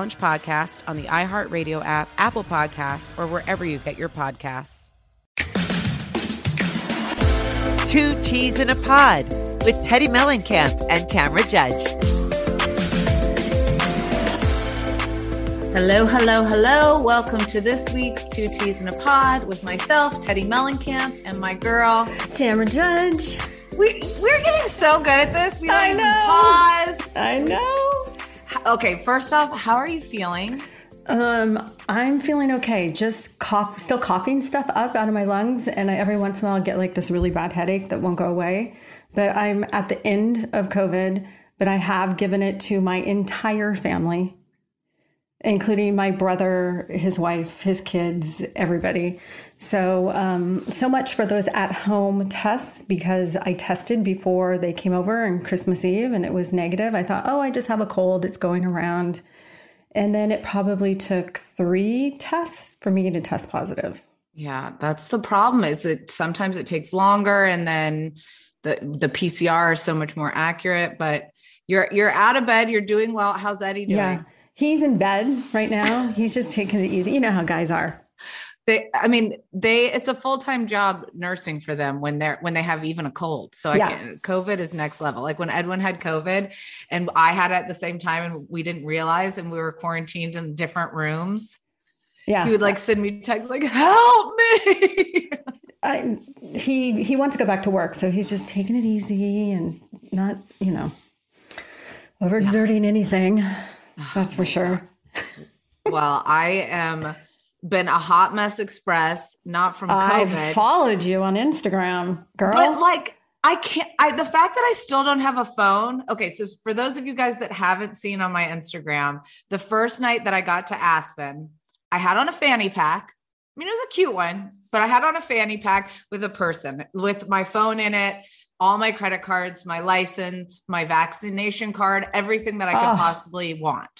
podcast on the iHeartRadio app, Apple Podcasts, or wherever you get your podcasts. Two T's in a Pod with Teddi Mellencamp and Tamra Judge. Hello, hello, hello. Welcome to this week's Two T's in a Pod with myself, Teddi Mellencamp, and my girl, Tamra Judge. We, we're getting so good at this. We don't I know. pause. I know. Okay, first off, how are you feeling? Um, I'm feeling okay. Just cough, still coughing stuff up out of my lungs, and I, every once in a while I get like this really bad headache that won't go away. But I'm at the end of COVID, but I have given it to my entire family, including my brother, his wife, his kids, everybody. So, um, so much for those at-home tests because I tested before they came over on Christmas Eve, and it was negative. I thought, oh, I just have a cold; it's going around. And then it probably took three tests for me to test positive. Yeah, that's the problem. Is that sometimes it takes longer, and then the the PCR is so much more accurate. But you're you're out of bed. You're doing well. How's Eddie doing? Yeah. He's in bed right now. He's just taking it easy. You know how guys are. They, I mean, they. It's a full time job nursing for them when they're when they have even a cold. So I Yeah. can, COVID is next level. Like when Edwin had COVID, and I had it at the same time, and we didn't realize, and we were quarantined in different rooms. Yeah. He would like send me texts like, "Help me." I, he he wants to go back to work, so he's just taking it easy and not, you know, overexerting anything. That's for sure. well, I am been a hot mess express, not from COVID. I COVID, followed you on Instagram, girl. but like I can't. I the fact that I still don't have a phone. Okay, so for those of you guys that haven't seen on my Instagram, the first night that I got to Aspen, I had on a fanny pack. I mean, it was a cute one, but I had on a fanny pack with a person with my phone in it, all my credit cards, my license, my vaccination card, everything that I could Oh. possibly want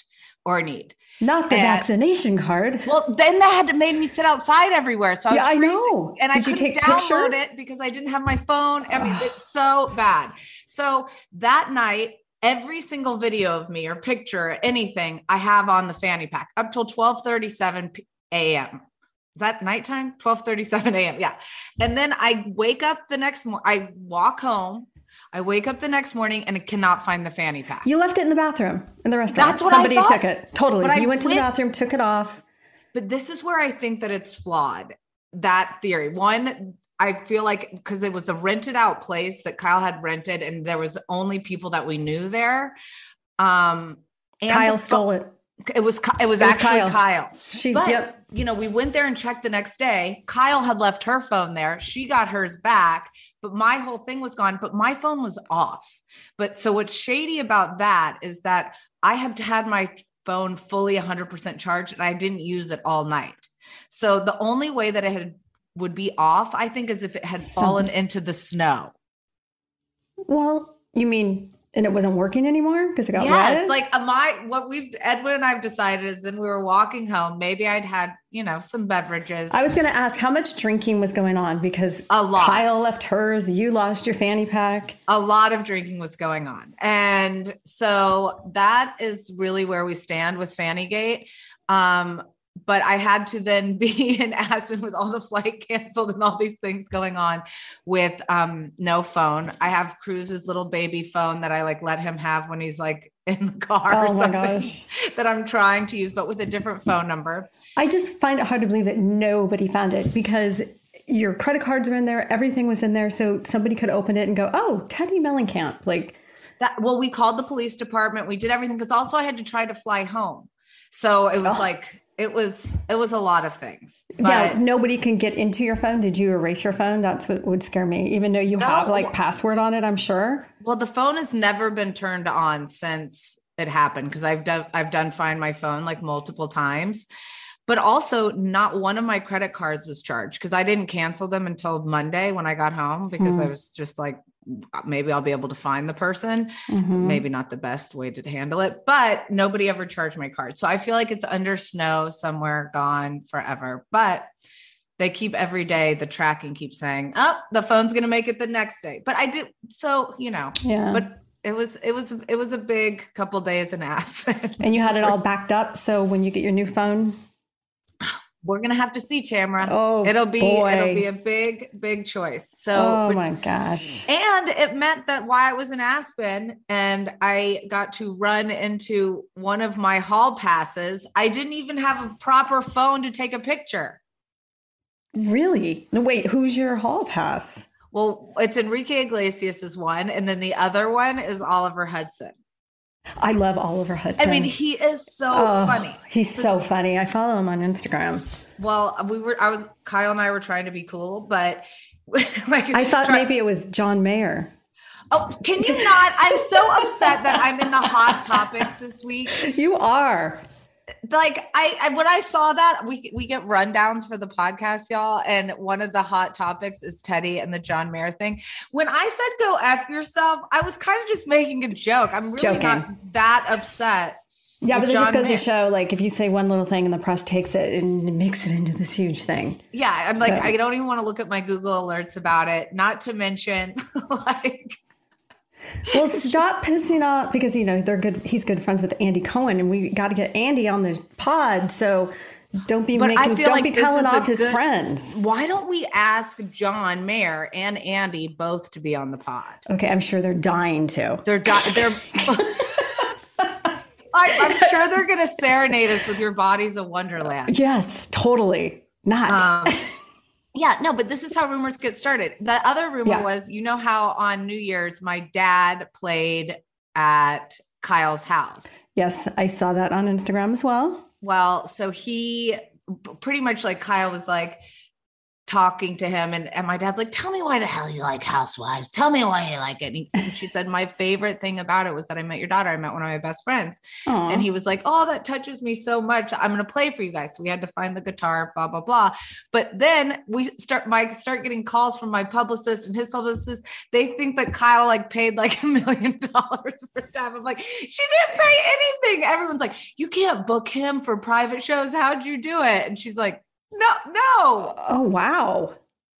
or need. not the and- vaccination card. Well, then that had to made me sit outside everywhere. So I was Yeah, I know. and I Did you couldn't take download picture? it because I didn't have my phone. I mean, it's so bad. So that night, every single video of me or picture, anything I have on the fanny pack up till twelve thirty seven a.m. Is that nighttime? Twelve thirty seven a.m. Yeah, and then I wake up the next morning. I walk home. I wake up the next morning and I cannot find the fanny pack. You left it in the bathroom in the restaurant. That's what I Somebody thought. took it. Totally. But I you went to the bathroom, took it off. But this is where I think that it's flawed. That theory. One, I feel like because it was a rented out place that Kyle had rented, and there was only people that we knew there. Um, and Kyle stole it. It was it was It was actually Kyle. Kyle. She But yep. you know, we went there and checked the next day. Kyle had left her phone there. She got hers back, but my whole thing was gone. But my phone was off. But so what's shady about that is that I had had my phone fully 100% charged and I didn't use it all night. So the only way that it had would be off, I think, is if it had fallen into the snow. Well, you mean and it wasn't working anymore because it got yes, wet? like uh, my what we've Edwin and I've decided is then we were walking home. Maybe I'd had you know some beverages. I was going to ask how much drinking was going on because A lot. Kyle left hers, you lost your fanny pack. a lot of drinking was going on. And so that is really where we stand with Fannygate. Um, but I had to then be in Aspen with all the flight canceled and all these things going on with um, no phone. I have Cruz's little baby phone that I like let him have when he's like in the car or Oh my something gosh. that I'm trying to use, but with a different phone number. I just find it hard to believe that nobody found it because your credit cards were in there, everything was in there. So somebody could open it and go, oh, Teddi Mellencamp. Like, That well, we called the police department. We did everything because also I had to try to fly home. So it was Oh. like it was it was a lot of things. yeah, nobody can get into your phone. Did you erase your phone? That's what would scare me, even though you have like password on it, I'm sure. well, the phone has never been turned on since it happened because I've done I've done find my phone like multiple times. But also not one of my credit cards was charged because I didn't cancel them until Monday when I got home because I Hmm. was just like maybe I'll be able to find the person. Mhm. maybe not the best way to handle it, but nobody ever charged my card. So I feel like it's under snow somewhere gone forever. But they keep every day, the tracking keeps saying, oh, the phone's going to make it the next day. But I did. So, you know, Yeah. but it was, it was, it was a big couple days in Aspen. and you had it all backed up. So when you get your new phone, We're going to have to see Tamra. Oh, it'll be, boy. it'll be a big, big choice. So, oh but- my gosh. And it meant that while I was in Aspen and I got to run into one of my hall passes, I didn't even have a proper phone to take a picture. Really? No, wait, who's your hall pass? Well, it's Enrique Iglesias is one, and then the other one is Oliver Hudson. I love Oliver Hudson. I mean, he is so Oh, funny. He's so funny. I follow him on Instagram. Well, we were, I was, Kyle and I were trying to be cool, but like, I thought try- maybe it was John Mayer. Oh, can you not? I'm so upset that I'm in the hot topics this week. You are. Like I, I when I saw that we we get rundowns for the podcast, y'all, and one of the hot topics is Teddi and the John Mayer thing. When I said go f yourself, I was kind of just making a joke. I'm really Joking. not that upset. Yeah, but it just goes Mayer. to show like if you say one little thing and the press takes it and makes it into this huge thing. Yeah, I'm like I don't even want to look at my Google alerts about it. Not to mention, like Well, stop pissing off because you know they're good. He's good friends with Andy Cohen, and we got to get Andy on the pod. So don't be But I making, feel don't like be telling off his good- friends. why don't we ask John Mayer and Andy both to be on the pod? Okay, I'm sure they're dying to. They're di- they're. I, I'm sure they're gonna serenade us with "Your Body's a Wonderland." Yes, totally. Not. Um, yeah, no, but this is how rumors get started. The other rumor Yeah. was, you know how on New Year's my dad played at Kyle's house. yes, I saw that on Instagram as well. Well, so he pretty much like Kyle was like talking to him, and, and my dad's like, Tell me why the hell you like housewives. Tell me why you like it. And, he, and she said, My favorite thing about it was that I met your daughter. I met one of my best friends. Aw. And he was like, Oh, that touches me so much. I'm going to play for you guys. So we had to find the guitar, blah, blah, blah. But then we start, Mike, start getting calls from my publicist and his publicist. They think that Kyle like paid like a million dollars for time. I'm like, She didn't pay anything. Everyone's like, You can't book him for private shows. How'd you do it? And she's like, No, no. oh wow.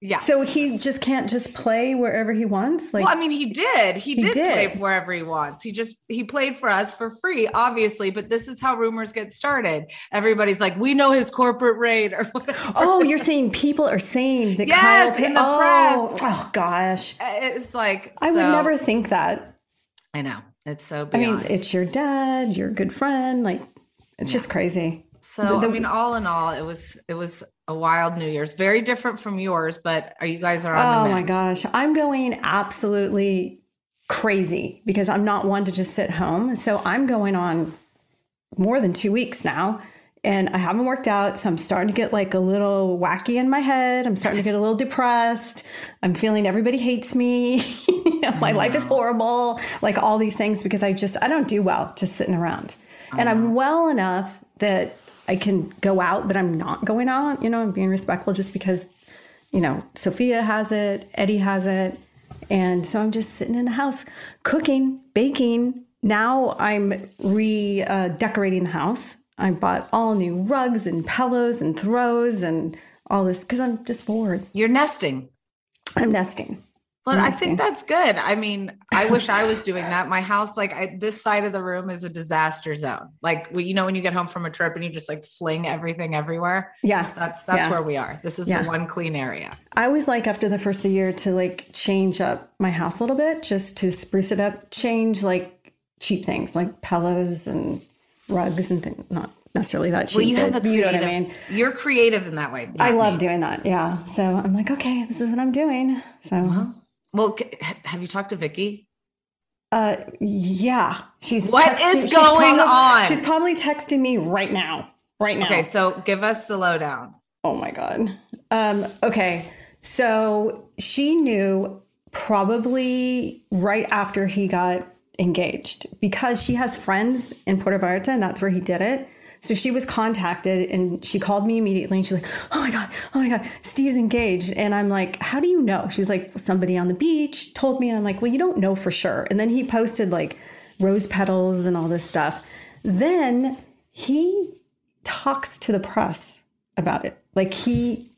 Yeah. So he just can't just play wherever he wants. Like well, I mean, he did. He, He did, play wherever he wants. He just he played for us for free, obviously. But this is how rumors get started. Everybody's like, we know his corporate rate or whatever. oh, you're saying people are saying that Yes, Kyle in the oh, press. Oh gosh, uh, it's like I would never think that. I know it's so bad. I mean, it's your dad, your good friend. Like, it's just crazy. So the- I mean, all in all, it was it was a wild New Year's, very different from yours. But are you guys are on the Oh my gosh, I'm going absolutely crazy because I'm not one to just sit home. So I'm going on more than two weeks now. And I haven't worked out. So I'm starting to get like a little wacky in my head. I'm starting to get a little depressed. I'm feeling everybody hates me. you know, my life is mm. horrible. Like all these things because I just, I don't do well just sitting around. And I'm mm. well enough that I can go out, but I'm not going out. You know, I'm being respectful just because, you know, Sophia has it, Eddie has it. And so I'm just sitting in the house cooking, baking. Now I'm redecorating uh, the house. I bought all new rugs and pillows and throws and all this because I'm just bored. You're nesting. I'm nesting. But I think that's good. I mean, I wish I was doing that. My house, like I, this side of the room is a disaster zone. Like you know, when you get home from a trip and you just like fling everything everywhere. Yeah. That's that's yeah. where we are. This is yeah. the one clean area. I always like after the first of the year to like change up my house a little bit, just to spruce it up, change like cheap things like pillows and rugs and things. Not necessarily that cheap. Well, you have the creative, you know what I mean. You're creative in that way. I love me. doing that. Yeah. So I'm like, okay, this is what I'm doing. So. Uh-huh. Well, have you talked to Vicki? Uh, yeah. She's what texting, is going she's probably, on? She's probably texting me right now. Right now. Okay, so give us the lowdown. Oh my god. Um, okay. So she knew probably right after he got engaged because she has friends in Puerto Vallarta and that's where he did it. So she was contacted and she called me immediately and she's like, Oh my God, oh my God, Steve's engaged. And I'm like, How do you know? She was like, Somebody on the beach told me. And I'm like, Well, you don't know for sure. And then he posted like rose petals and all this stuff. Then he talks to the press about it. Like he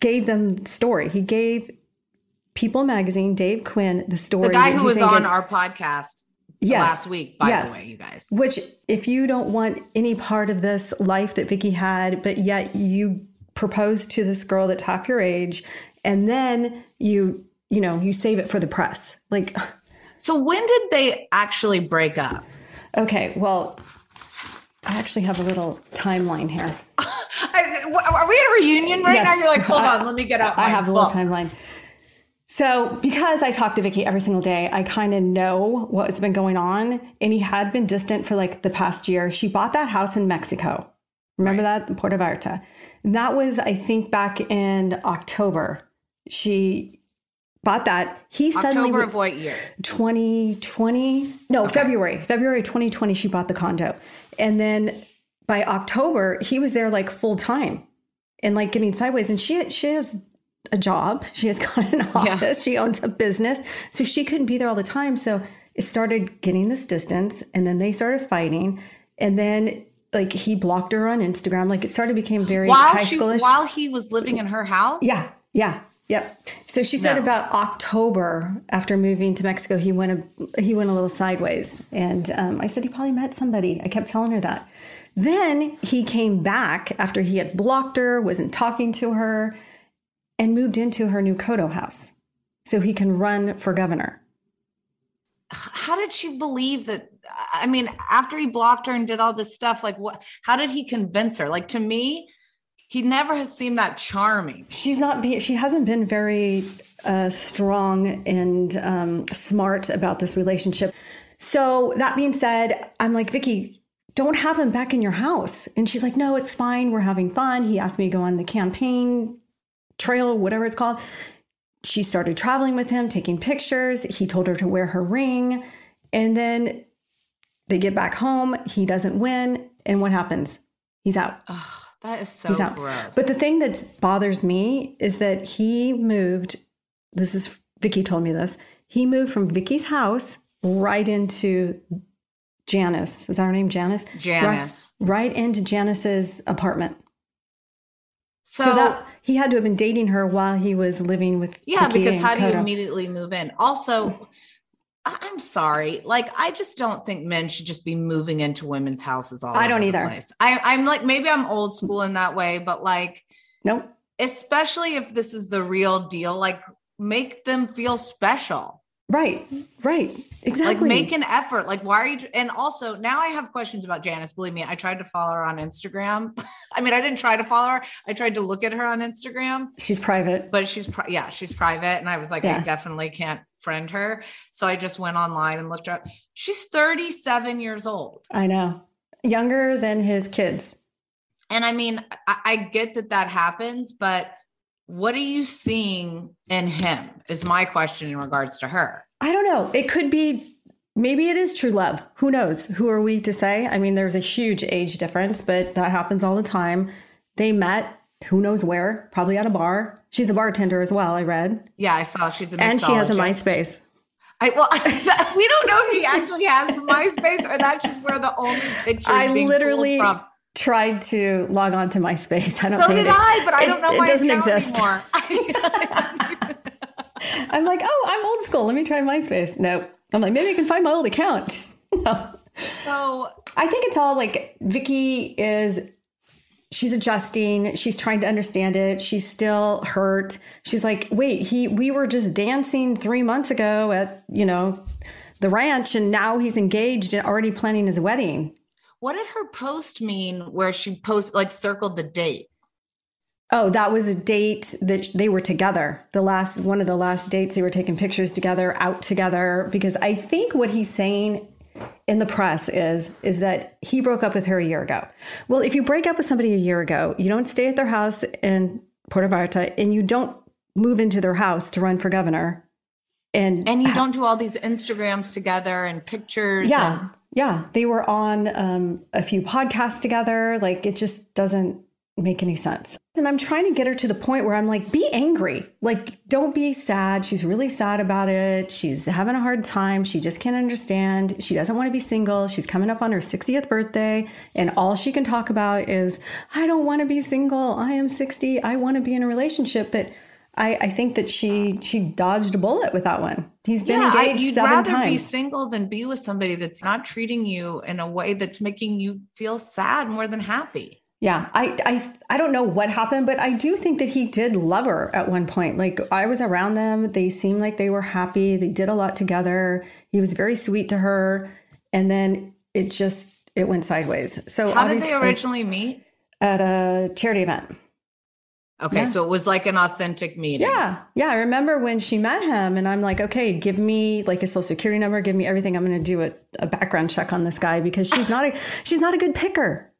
gave them the story. He gave People Magazine, Dave Quinn, the story. The guy who was on our podcast yes. last week, by yes. the way, you guys. Which, if you don't want any part of this life that Vicki had, but yet you propose to this girl that's half your age, and then you, you know, you save it for the press. Like, so when did they actually break up? Okay, well, I actually have a little timeline here. Are we at a reunion right yes. now? You're like, hold on, let me get out. I have a little timeline. So, because I talk to Vicki every single day, I kind of know what's been going on. And he had been distant for like the past year. She bought that house in Mexico. Remember right. that? Puerto Vallarta. And that was, I think, back in October. She bought that. He October suddenly. of what year? 2020. No, okay. February. February 2020, she bought the condo. And then by October, he was there like full time and like getting sideways. And she she has a job. She has got an office. Yeah. She owns a business. So she couldn't be there all the time. So it started getting this distance and then they started fighting. And then like he blocked her on Instagram. Like it started became very while high she, schoolish. While he was living in her house? Yeah. Yeah. Yep. So she said no. about October after moving to Mexico, he went a, he went a little sideways, and um, I said he probably met somebody. I kept telling her that. Then he came back after he had blocked her, wasn't talking to her, and moved into her new Coto house so he can run for governor. How did she believe that? I mean, after he blocked her and did all this stuff, like what? How did he convince her? Like to me, he never has seemed that charming. She's not. Be, she hasn't been very uh, strong and um, smart about this relationship. So that being said, I'm like Vicki, don't have him back in your house. And she's like, no, it's fine. We're having fun. He asked me to go on the campaign trail, whatever it's called. She started traveling with him, taking pictures. He told her to wear her ring. And then they get back home. He doesn't win. And what happens? He's out. Ugh, that is so He's out. gross. But the thing that bothers me is that he moved. This is Vicki told me this. He moved from Vicki's house right into Janice. Is that her name? Janice? Janice. Right, right into Janice's apartment. So, so, that he had to have been dating her while he was living with yeah because how do you immediately move in? Also i'm sorry like i just don't think men should just be moving into women's houses all i don't either. I, i'm like maybe i'm old school in that way but like nope. especially if this is the real deal like make them feel special Right, right, exactly. Like make an effort. Like, why are you? And also, now I have questions about Janice. Believe me, I tried to follow her on Instagram. I mean, I didn't try to follow her. I tried to look at her on Instagram. She's private, but she's pri- yeah, she's private. And I was like, yeah. I definitely can't friend her. So I just went online and looked her up. She's 37 years old. I know. younger than his kids. And I mean, I, I get that that happens, but what are you seeing in him? Is my question in regards to her. I don't know. It could be maybe it is true love. Who knows? Who are we to say? I mean, there's a huge age difference, but that happens all the time. They met, who knows where, probably at a bar. She's a bartender as well, I read. Yeah, I saw she's a And she has a. MySpace. I well, we don't know if he actually has the MySpace or that's just where the only pictures I being literally pulled from. Tried to log on to MySpace. I don't So think did it- I, but I don't it- know it my doesn't exist. anymore. I'm like, oh, I'm old school. Let me try MySpace. No, I'm like, maybe I can find my old account. no. so I think it's all like Vicki is she's adjusting, she's trying to understand it, she's still hurt. She's like, "Wait, he we were just dancing 3 months ago at, you know, the ranch and now he's engaged and already planning his wedding." What did her post mean where she post like circled the date? Oh, that was a date that they were together. The last one of the last dates they were taking pictures together, out together because I think what he's saying in the press is is that he broke up with her a year ago. Well, if you break up with somebody a year ago, you don't stay at their house in Puerto Vallarta and you don't move into their house to run for governor. And And you don't do all these Instagrams together and pictures. yeah, and- yeah, they were on um, a few podcasts together. Like it just doesn't make any sense. And I'm trying to get her to the point where I'm like, be angry. Like, don't be sad. She's really sad about it. She's having a hard time. She just can't understand. She doesn't want to be single. She's coming up on her 60th birthday, and all she can talk about is, I don't want to be single. I am 60. I want to be in a relationship. But I, I think that she she dodged a bullet with that one. He's been yeah, I- engaged you'd seven rather times. be single than be with somebody that's not treating you in a way that's making you feel sad more than happy. Yeah, I, I I don't know what happened, but I do think that he did love her at one point. Like I was around them, they seemed like they were happy. They did a lot together. He was very sweet to her, and then it just it went sideways. So How did they originally meet? at a charity event? Okay, Yeah. so it was like an authentic meeting. Yeah, yeah. I remember when she met him, and I'm like, okay, give me like a social security number, give me everything. I'm going to do a, a background check on this guy because she's not a she's not a good picker.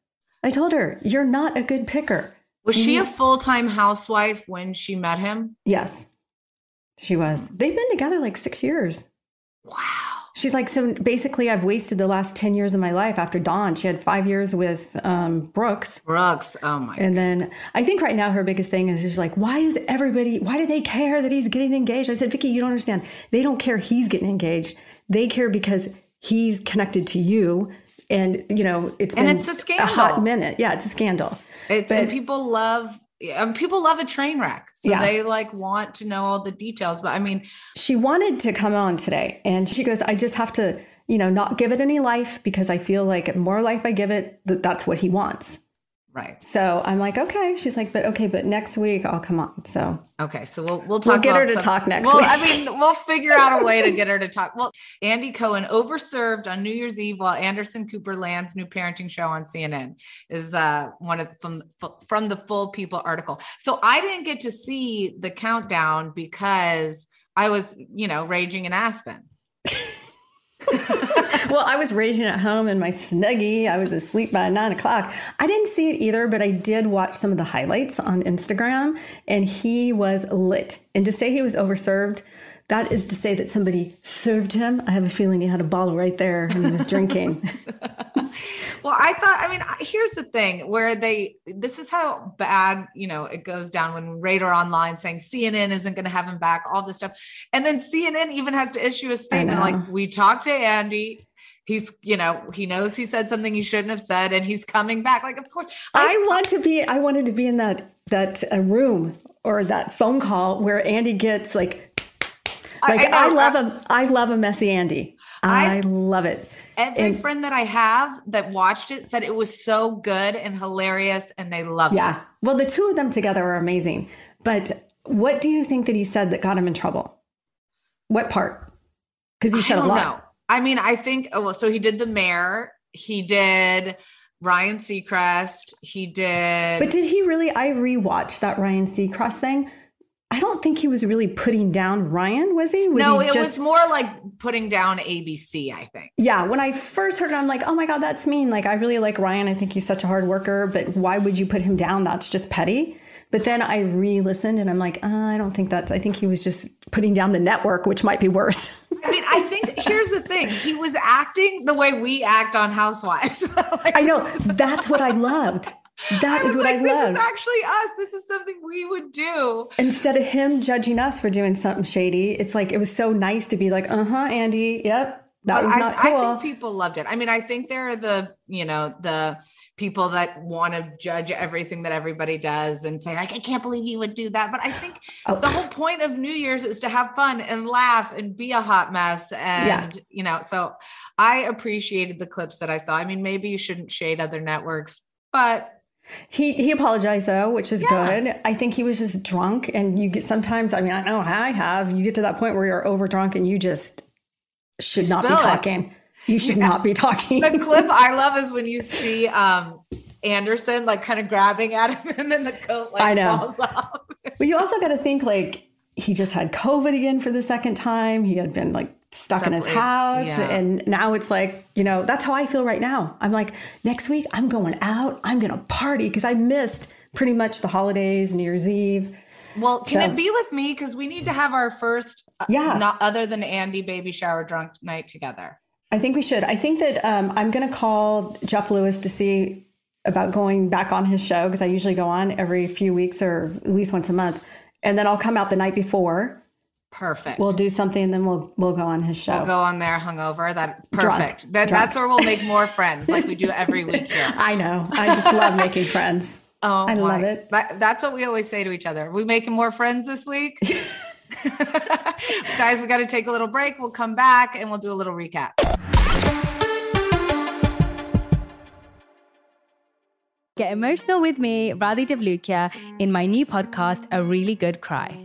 I told her you're not a good picker. Was she You- a full time housewife when she met him? Yes, she was. They've been together like six years. Wow. She's like, so basically, I've wasted the last 10 years of my life after Donn. She had five years with um, Brooks. Brooks. Oh my. And then I think right now her biggest thing is just like, why is everybody, why do they care that he's getting engaged? I said, Vicki, you don't understand. They don't care he's getting engaged. They care because he's connected to you. And, you know, it's And it's a hot minute. Yeah, it's a scandal. It's But- and people love and people love a train wreck. So Yeah. they like want to know all the details. But I mean, she wanted to come on today and she goes i just have to you know not give it any life because i feel like more life i give it that that's what he wants right. so i'm like okay she's like but okay but next week i'll come on so Okay, so we'll we'll talk. get her about to talk next Well, week. I mean, we'll figure out a way to get her to talk. Well, Andy Cohen overserved on New Year's Eve while Anderson Cooper lands new parenting show on CNN is uh, one of from from the Full People article. So I didn't get to see the countdown because I was, you know, raging in Aspen. well i was raging at home in my snuggie. I was asleep by nine o'clock. I didn't see it either but i did watch some of the highlights on instagram and he was lit. And to say he was overserved that is to say that somebody served him i have a feeling he had a bottle right there and he was drinking Well, I thought, I mean, here's the thing where they, this is how bad, you know, it goes down when Radar Online saying CNN isn't going to have him back, all this stuff. And then CNN even has to issue a statement like, we talked to Andy. He's, you know, he knows he said something he shouldn't have said and he's coming back. Like, of course, I want to be. I wanted to be in that that uh, room or that phone call where Andy gets like, I- like I I, love a I love a messy Andy. I, I- love it. every and- friend that I have that watched it said it was so good and hilarious and they loved it. Yeah. Well, the two of them together are amazing. But what do you think that he said that got him in trouble? What part? Because he said a don't lot. know. I mean, I think, oh, well, so he did the mayor, he did Ryan Seacrest, he did. But did he really? I rewatched that Ryan Seacrest thing. I don't think he was really putting down Ryan, was he? Was no, he it just, was more like putting down ABC, I think. Yeah, when I first heard it, I'm like, oh my God, that's mean. Like, I really like Ryan. I think he's such a hard worker, but why would you put him down? That's just petty. But then I re listened and I'm like, uh, I don't think that's, I think he was just putting down the network, which might be worse. I mean, I think here's the thing he was acting the way we act on Housewives. like, I know. That's what I loved. That is what like, I love. This is actually us. This is something we would do. Instead of him judging us for doing something shady, it's like it was so nice to be like, uh huh, Andy. Yep. That was I, not cool. I think people loved it. I mean, I think there are the, you know, the people that want to judge everything that everybody does and say, like, I can't believe you would do that. But I think oh. the whole point of New Year's is to have fun and laugh and be a hot mess. And, yeah. you know, so I appreciated the clips that I saw. I mean, maybe you shouldn't shade other networks, but he he apologized though, which is yeah. good. I think he was just drunk, and you get sometimes. I mean, I know I have. You get to that point where you're over drunk and you just should you not be talking. It. You should yeah. not be talking. The clip I love is when you see um, Anderson like kind of grabbing at him, and then the coat like I know. falls off. but you also got to think like he just had COVID again for the second time. He had been like stuck Separate. in his house. Yeah. And now it's like, you know, that's how I feel right now. I'm like, next week I'm going out. I'm going to party because I missed pretty much the holidays, New Year's Eve. Well, can so, it be with me? Because we need to have our first, uh, yeah, not other than Andy baby shower drunk night together. I think we should. I think that um, I'm going to call Jeff Lewis to see about going back on his show because I usually go on every few weeks or at least once a month, and then I'll come out the night before Perfect. We'll do something and then we'll we'll go on his show. We'll go on there hungover. That perfect. Drunk. That, Drunk. That's where we'll make more friends, like we do every week here. I know. I just love making friends. Oh, I my. love it. That, that's what we always say to each other. Are we making more friends this week? Guys, we got to take a little break. We'll come back and we'll do a little recap. Get emotional with me, Radhi Devlukia, in my new podcast, A Really Good Cry.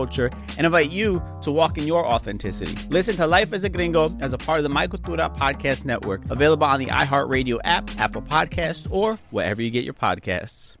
culture and invite you to walk in your authenticity. Listen to Life as a Gringo as a part of the My Cultura Podcast Network, available on the iHeartRadio app, Apple Podcast, or wherever you get your podcasts.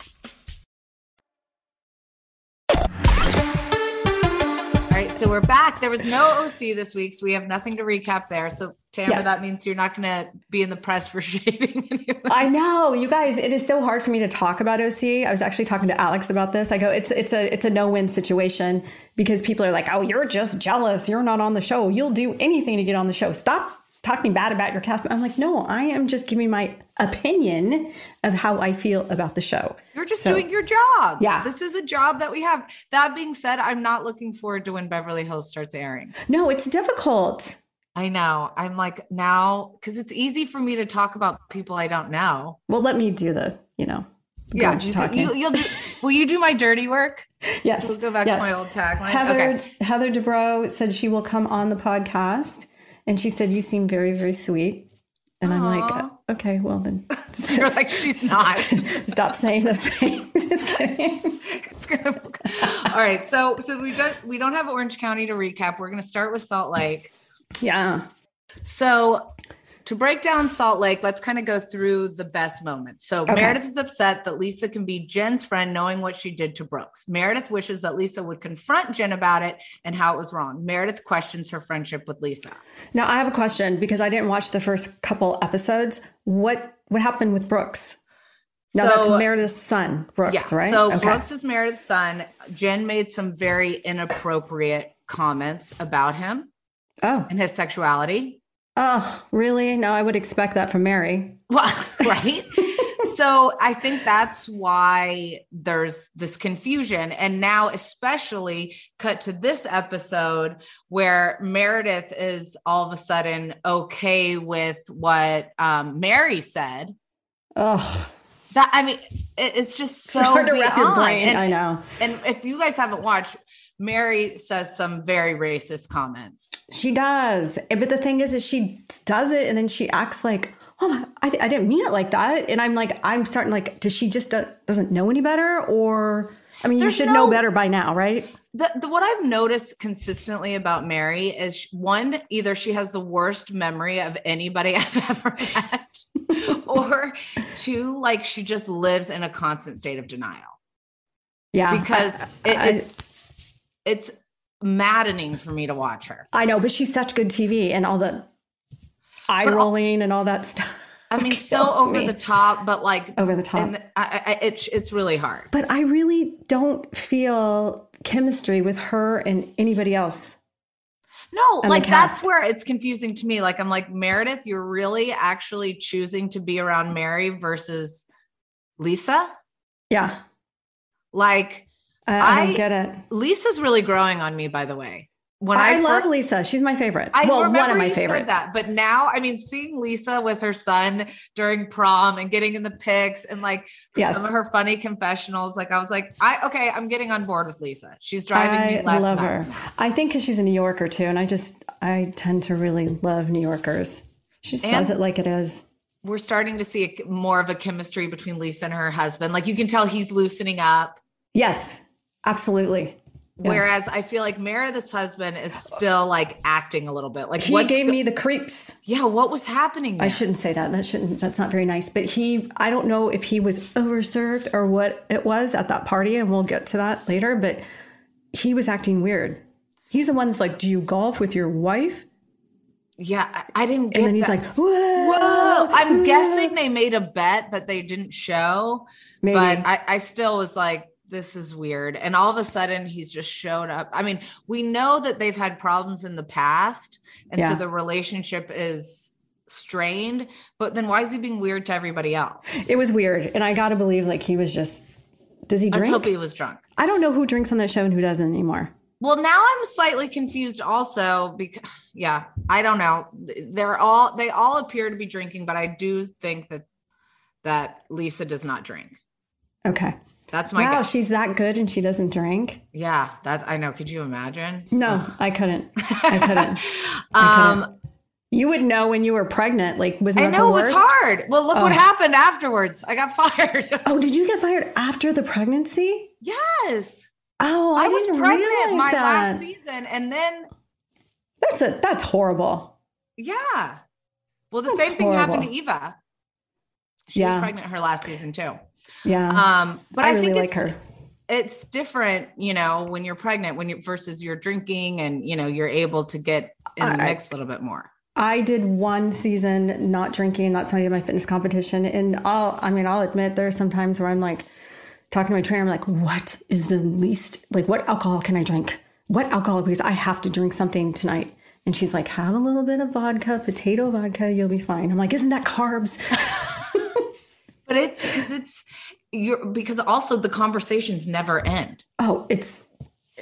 Right, so we're back. There was no OC this week, so we have nothing to recap there. So, Tamra, Yes. that means you're not going to be in the press for shading anyone. I know, you guys. It is so hard for me to talk about OC. I was actually talking to Alex about this. I go, it's it's a it's a no win situation because people are like, oh, you're just jealous. You're not on the show. You'll do anything to get on the show. Stop talking bad about your cast. I'm like, no, I am just giving my opinion of how I feel about the show. You're just So- doing your job. Yeah. This is a job that we have. That being said, I'm not looking forward to when Beverly Hills starts airing. No, it's difficult. I know. I'm like now because it's easy for me to talk about people I don't know. Well, let me do the, you know, Yeah, you, talking. you, you'll do. Will you do my dirty work? Yes. We'll go back yes. to my old tagline. Heather okay. Heather Dubrow said she will come on the podcast, and she said you seem very very sweet. And I'm like, uh, okay, well then, You're like she's not. stop saying those things. Just kidding. it's gonna. All right. So so we don't we don't have Orange County to recap. We're gonna start with Salt Lake. Yeah. So to break down Salt Lake, let's kind of go through the best moments. So Okay. Meredith is upset that Lisa can be Jen's friend, knowing what she did to Brooks. Meredith wishes that Lisa would confront Jen about it and how it was wrong. Meredith questions her friendship with Lisa. Now I have a question because I didn't watch the first couple episodes. What what happened with Brooks? No, that's Meredith's son, Brooks, Yeah. right? So Okay. Brooks is Meredith's son. Jen made some very inappropriate comments about him Oh. and his sexuality. Oh, really? No, I would expect that from Mary. Well, right. so I think that's why there's this confusion. And now, especially cut to this episode where Meredith is all of a sudden okay with what um, Mary said. Oh, That I mean, it- it's just so it's hard to wrap your brain. And, I know. and if you guys haven't watched, Mary says some very racist comments. She does. But the thing is, is she does it and then she acts like, oh, my, I, I didn't mean it like that. And I'm like, I'm starting like, does she just do, doesn't know any better? Or, I mean, There's you should no- know better by now, right? The, the what I've noticed consistently about Mary is sh- one, either she has the worst memory of anybody I've ever met, or two, like she just lives in a constant state of denial Yeah. because I- it, I- it's maddening for me to watch her. I know, but she's such good TV and all the eye But rolling and all that stuff. I mean, so over me. the top, but like Over the top. And I, I, it's it's really hard. But I really don't feel chemistry with her and anybody else. No, like that's where it's confusing to me. Like I'm like Meredith, you're really actually choosing to be around Mary versus Lisa. Yeah. Like I, I I- don't get it. Lisa's really growing on me, by the way. When I, I, love Lisa. She's my favorite. I well, one of my favorites. that, but now, I mean, seeing Lisa with her son during prom and getting in the pics and like Yes. some of her funny confessionals, like I was like, I okay, I'm getting on board with Lisa. She's driving me I love nuts. her. I think because she's a New Yorker too, and I just I tend to really love New Yorkers. She says it like it is. We're starting to see a, more of a chemistry between Lisa and her husband. Like you can tell he's loosening up. Yes, absolutely. Yes. Whereas I feel like Meredith's husband is still like acting a little bit. Like he gave go- me the creeps. Yeah, what was happening? I shouldn't say that. That shouldn't. That's not very nice. But he, I don't know if he was overserved or what it was at that party, and we'll get to that later. But he was acting weird. He's the one that's like, "Do you golf with your wife?" Yeah, I, I didn't get And then he's like, "Whoa!" Whoa! I'm guessing they made a bet that they didn't show, Maybe. but I, I still was like, this is weird. And all of a sudden he's just showed up. I mean, we know that they've had problems in the past. And Yeah. so the relationship is strained, but then why is he being weird to everybody else? It was weird. And I got to believe like he was just, does he Let's drink? hope he was drunk. I don't know who drinks on that show and who doesn't anymore. Well, now I'm slightly confused also because yeah, I don't know. They're all they all appear to be drinking, but I do think that that Lisa does not drink. Okay. That's my wow, guess. she's that good and she doesn't drink? Yeah, that I know. Could you imagine? No, I couldn't. I couldn't. I Um, couldn't. You would know when you were pregnant. Like, was I know it was hard. Well, look what Oh. happened afterwards. I got fired. Oh, did you get fired after the pregnancy? yes. Oh, I, I, was didn't pregnant my that. last season, and then That's a that's horrible. yeah. Well, the That's same thing happened to. Eva. She Yeah. was pregnant her last season too. Yeah. Um, but I I, really think like it's, her. It's different, you know, when you're pregnant, when you versus you're drinking, and you know you're able to get in the I- mix a little bit more. I did one season not drinking. That's when I did my fitness competition. And I'll, I mean, I'll admit there are some times where I'm like talking to my trainer, I'm like, what is the least, like, what alcohol can I drink? What alcohol? Because I have to drink something tonight. And she's like, have a little bit of vodka, potato vodka, you'll be fine. I'm like, isn't that carbs? But it's because it's you're because also the conversations never end. Oh, it's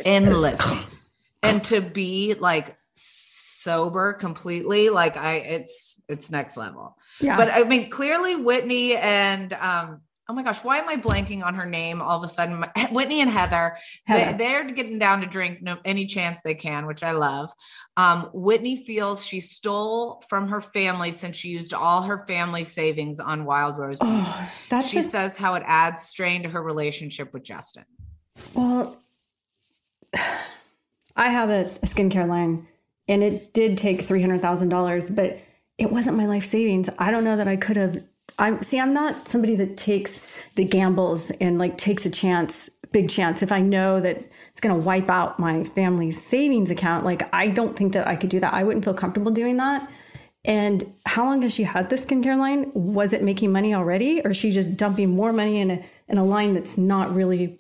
endless. and to be like sober completely, like I it's it's next level. Yeah. But I mean, clearly Whitney and um oh my gosh, why am I blanking on her name all of a sudden? My, Whitney and Heather, Heather. They, they're getting down to drink no, any chance they can, which I love. Um, Whitney feels she stole from her family since she used all her family savings on Wild Rose. Oh, that's she a- says how it adds strain to her relationship with Justin. Well, I have a, a skincare line and it did take $300,000, but it wasn't my life savings. I don't know that I could have. I'm see, I'm not somebody that takes the gambles and like takes a chance, big chance. If I know that it's going to wipe out my family's savings account, like I don't think that I could do that. I wouldn't feel comfortable doing that. And how long has she had this skincare line? Was it making money already, or is she just dumping more money in a in a line that's not really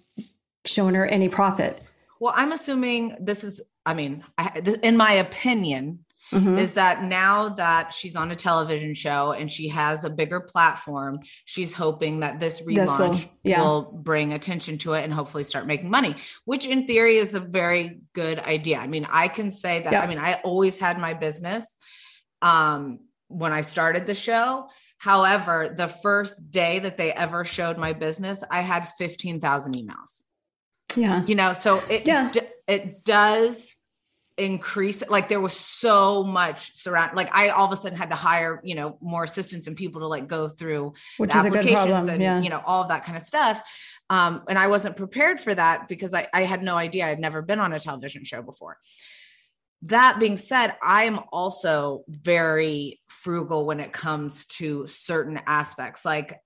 showing her any profit? Well, I'm assuming this is, I mean, I, this, in my opinion, Mhm. is that now that she's on a television show and she has a bigger platform, she's hoping that this This relaunch will- yeah. will bring attention to it and hopefully start making money, which in theory is a very good idea. I mean, I can say that, Yeah. I mean, I always had my business um, when I started the show. However, the first day that they ever showed my business, I had 15,000 emails Yeah. you know so it d- it does increase like there was so much surround like i all of a sudden had to hire you know more assistants and people to like go through Which is a good applications problem, and yeah. you know all of that kind of stuff. Um and i wasn't prepared for that because i i had no idea. I had never been on a television show before. That being said i am also very frugal when it comes to certain aspects. Like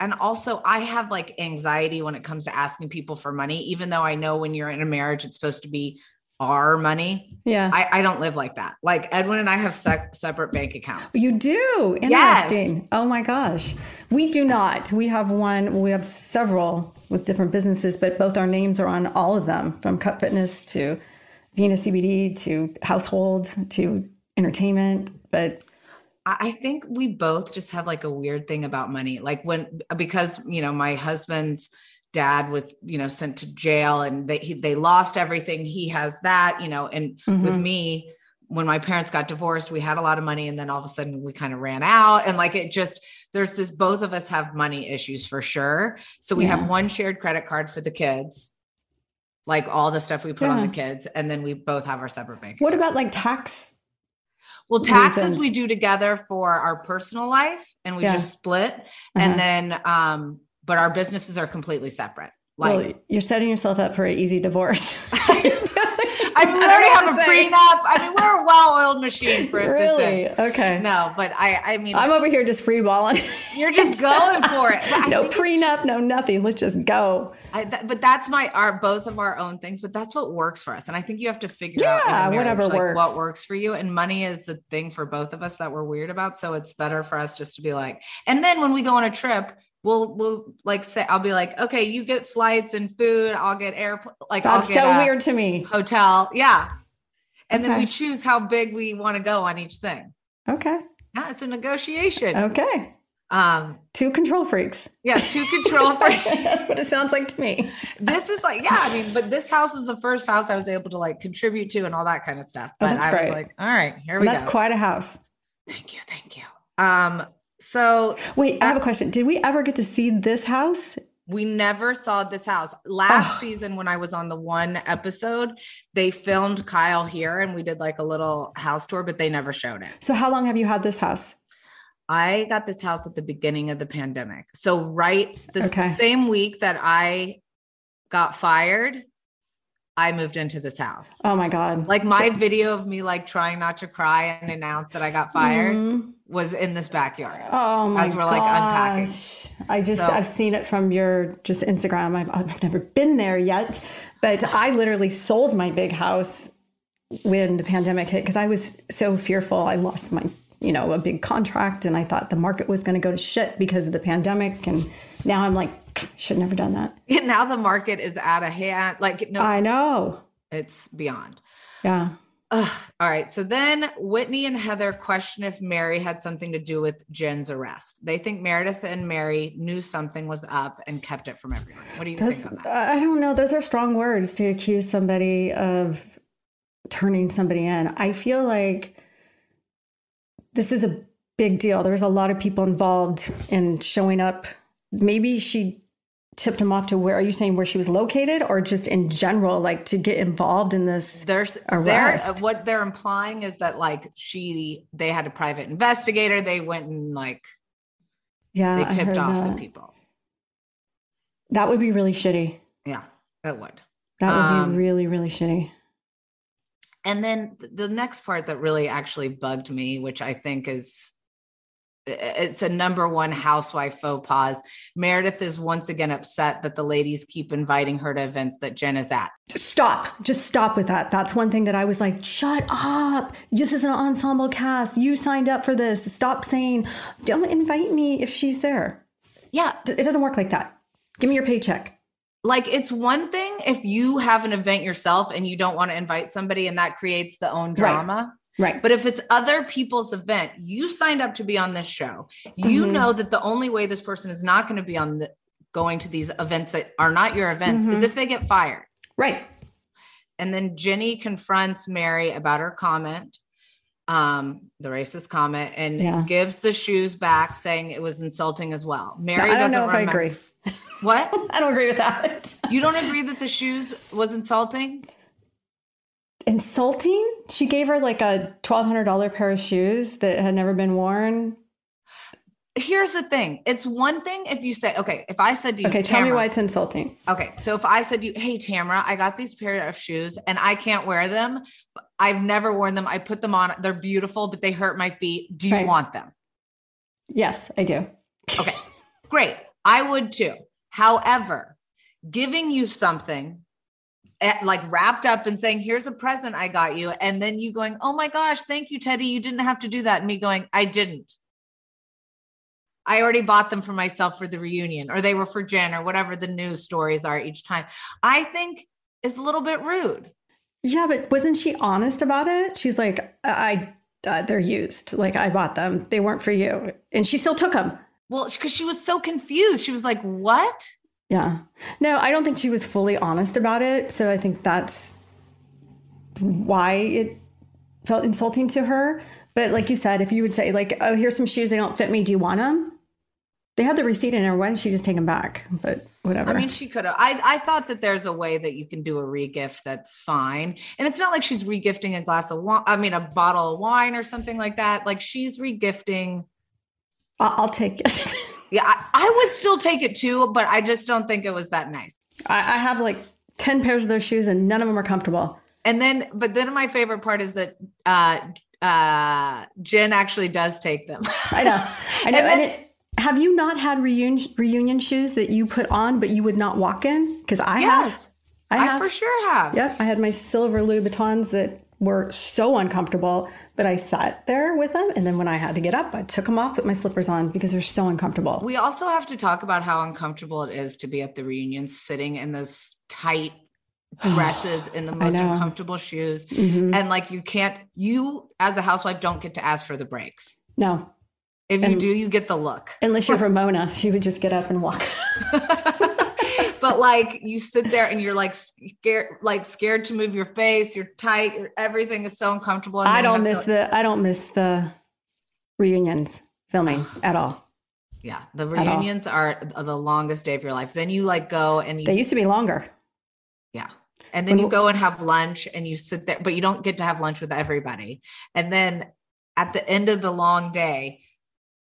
and also i have like anxiety when it comes to asking people for money even though i know when you're in a marriage it's supposed to be our money Yeah. i, I don't live like that like edwin and i have sec- separate bank accounts You do. Yes. Interesting. Oh my gosh. We do not. We have one, we have several with different businesses, but both our names are on all of them from Cut Fitness to Vena CBD to household to entertainment. But I think we both just have like a weird thing about money. Like when, because, you know, my husband's dad was, you know, sent to jail and they, he, they lost everything. He has that, you know, and with Mhm. me, when my parents got divorced, we had a lot of money and then all of a sudden we kind of ran out. And like it just, there's this, both of us have money issues for sure. So we Yeah. have one shared credit card for the kids, like all the stuff we put on the kids. And then we both have our separate bank what about like tax? well, taxes reasons? we do together for our personal life and we Yeah. just split. Uh-huh. And then um, but our businesses are completely separate. Like well, you're setting yourself up for an easy divorce. I I already have a say. prenup. I mean, we're a well-oiled machine for Really? Okay. No, but I I mean I'm over here just free balling. you're just going for it. No prenup, no nothing. Let's just go. I, th- but that's my our both of our own things. But that's what works for us, and I think you have to figure out Yeah, marriage, whatever like, works. what works for you. And money is the thing for both of us that we're weird about. So it's better for us just to be like. And then when we go on a trip, we'll we'll like say I'll be like, okay, you get flights and food, I'll get air like That's I'll get so weird to me. hotel. Yeah. And then we choose how big we want to go on each thing. Okay. Yeah, it's a negotiation. Okay. Um Two control freaks. yeah, two control freaks. That's what it sounds like to me. this is like, yeah, I mean, but this house was the first house I was able to like contribute to and all that kind of stuff. Oh, But that's I great. was like, all right, here we that's go. quite a house. Thank you, thank you. Um, so Wait, I have a question. Did we ever get to see this house? we never saw this house. Last Oh. season, when I was on the one episode, they filmed Kyle here and we did like a little house tour, but they never showed it. So how long have you had this house? I got this house at the beginning of the pandemic. So, right the Okay. same week that I got fired, I moved into this house. Oh my god. Like my video of me like trying not to cry and announce that I got fired Mhm. Was in this backyard. Oh my As we're like unpacking. gosh. I just So- I've seen it from your just Instagram. I've, I've never been there yet, but I literally sold my big house when the pandemic hit because I was so fearful. I lost my you know a big contract and I thought the market was going to go to shit because of the pandemic. And now I'm like, should never have done that. now the market is out of hand. Like no, I know. it's beyond. Yeah. Ugh. All right. So then Whitney and Heather question if Mary had something to do with Jen's arrest. They think Meredith and Mary knew something was up and kept it from everyone. What do you Those, think that? Uh, I don't know. Those are strong words to accuse somebody of turning somebody in. I feel like this is a big deal. There's a lot of people involved in showing up. Maybe she tipped him off to where are you saying where she was located or just in general, like to get involved in this There's they're, arrest? uh, what they're implying is that like she they had a private investigator. They went and like yeah, they tipped off that. the people. That would be really shitty. Yeah, that would. That would Um, be really, really shitty. And then the next part that really actually bugged me, which I think is it's a number one housewife faux pas. Meredith is once again upset that the ladies keep inviting her to events that Jen is at. Stop. Just stop with that. That's one thing that I was like, shut up. This is an ensemble cast. You signed up for this. Stop saying, don't invite me if she's there. Yeah. It doesn't work like that. Give me your paycheck. Like it's one thing if you have an event yourself and you don't want to invite somebody and that creates the own drama. Right. But if it's other people's event, you signed up to be on this show. You Mhm. know that the only way this person is not going to be on the going to these events that are not your events is Mhm. if they get fired. Right. And then Jenny confronts Mary about her comment, um, the racist comment, and Yeah. gives the shoes back, saying it was insulting as well. Mary I don't doesn't know if I agree. What? I don't agree with that. You don't agree that the shoes was insulting? Insulting? She gave her like a $1,200 pair of shoes that had never been worn. Here's the thing. It's one thing if you say, okay, if I said to you, Okay, tell me why it's insulting. Okay, so if I said to you, "Hey Tamra, I got these pair of shoes and I can't wear them. I've never worn them. I put them on. They're beautiful, but they hurt my feet. Do you Right. want them?" Yes, I do. Okay, great. I would too. However, giving you something like wrapped up and saying, "Here's a present I got you," and then you going, "Oh my gosh, thank you, Teddi. You didn't have to do that." And me going, "I didn't." I already bought them for myself for the reunion, or they were for Jen, or whatever the news stories are each time. I think is a little bit rude. Yeah, but wasn't she honest about it? She's like, I, uh, they're used. Like I bought them. They weren't for you, and she still took them. Well, because she was so confused. She was like, "What?" Yeah. No, I don't think she was fully honest about it. So I think that's why it felt insulting to her. But like you said, if you would say like, "Oh, here's some shoes. They don't fit me. Do you want them?" They had the receipt in her. Why didn't she just take them back? But whatever. I mean, she could have. I, I thought that there's a way that you can do a regift that's fine. And it's not like she's regifting a glass of wine, I mean, a bottle of wine or something like that. Like she's regifting. I'll, I'll take it. Yeah, I, I would still take it too, but I just don't think it was that nice. I, I have like ten pairs of those shoes, and none of them are comfortable. And then, but then my favorite part is that uh, uh, Jen actually does take them. I know. I know. And And, it, have you not had reunion reunion shoes that you put on but you would not walk in? Because I have. Yes. have. I for sure have. Yep. I had my silver Louis Vuittons that were so uncomfortable, but I sat there with them. And then when I had to get up, I took them off, put my slippers on because they're so uncomfortable. We also have to talk about how uncomfortable it is to be at the reunion sitting in those tight dresses in the most uncomfortable shoes. Mhm. And like you can't, you as a housewife don't get to ask for the breaks. No. If you do, you get the look. Unless you're Ramona, she would just get up and walk. but like you sit there and you're like scared, like scared to move your face. You're tight. You're, everything is so uncomfortable. I don't miss to- the I don't miss the reunions filming at all. Yeah, the reunions are the longest day of your life. Then you like go and you, They used to be longer. yeah, and then When- you go and have lunch and you sit there, but you don't get to have lunch with everybody. And then at the end of the long day,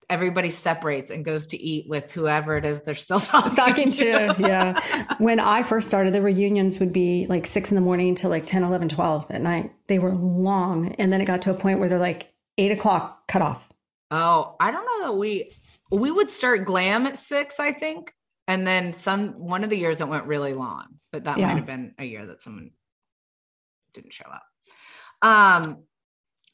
everybody separates and goes to eat with whoever it is they're still talking, talking to yeah when i first started the reunions would be like 6 in the morning to like 10 11 12 at night they were long and then it got to a point where they're like 8 o'clock cut off Oh, I don't know that we we would start glam at six, I think. And then some one of the years it went really long, but that Yeah. might have been a year that someone didn't show up. Um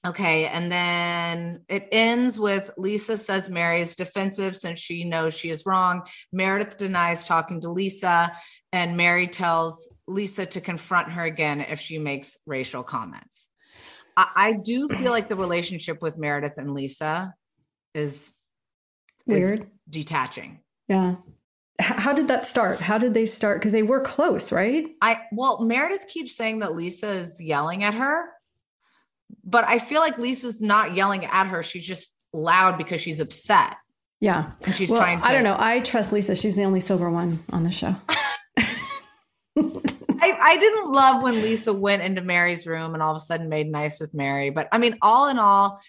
okay, and then it ends with Lisa says Mary is defensive since she knows she is wrong. Meredith denies talking to Lisa, and Mary tells Lisa to confront her again if she makes racial comments. I, I do feel like the relationship with Meredith and Lisa is is Weird. detaching. yeah how did that start how did they start because they were close right I well, Meredith keeps saying that Lisa is yelling at her, but I feel like Lisa's not yelling at her. She's just loud because she's upset. yeah And she's Well, trying to i don't know i trust lisa she's the only sober one on the show I, I didn't love when Lisa went into Mary's room and all of a sudden made nice with Mary. But I mean, all in all,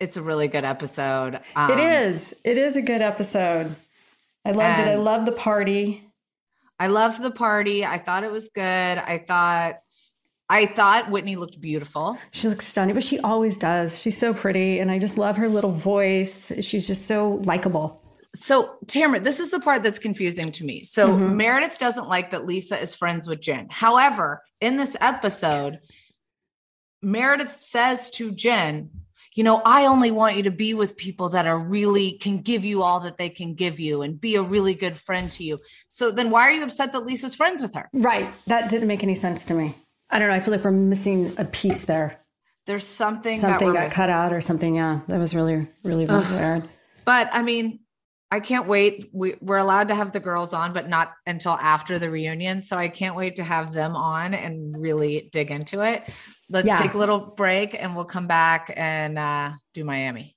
it's a really good episode. Um, it is it is a good episode i loved it i and- love the party I loved the party. I thought it was good. I thought I thought Whitney looked beautiful. She looks stunning, but she always does. She's so pretty, and I just love her little voice. She's just so likable. So, Tamra, this is the part that's confusing to me. So, Mhm. Meredith doesn't like that Lisa is friends with Jen. However, in this episode, Meredith says to Jen, you know, I only want you to be with people that are really can give you all that they can give you and be a really good friend to you. So then why are you upset that Lisa's friends with her? Right. That didn't make any sense to me. I don't know. I feel like we're missing a piece there. There's something, that Something got missing. cut out or something. Yeah. That was really, really, really Ugh. weird. But I mean, I can't wait. We, we're allowed to have the girls on, but not until after the reunion. So I can't wait to have them on and really dig into it. Let's Yeah. take a little break and we'll come back and uh, do Miami.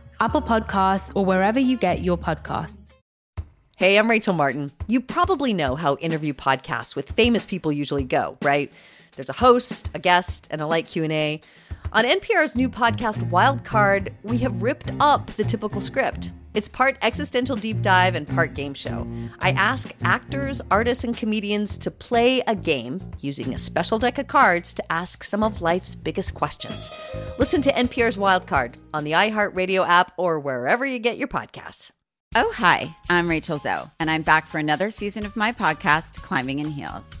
Apple Podcasts, or wherever you get your podcasts. Hey, I'm Rachel Martin. You probably know how interview podcasts with famous people usually go, right? There's a host, a guest, and a light Q&A. On NPR's new podcast Wildcard, we have ripped up the typical script. It's part existential deep dive and part game show. I ask actors, artists, and comedians to play a game using a special deck of cards to ask some of life's biggest questions. Listen to NPR's Wildcard on the iHeartRadio app or wherever you get your podcasts. Oh, hi, I'm Rachel Zoe, and I'm back for another season of my podcast, Climbing in Heels.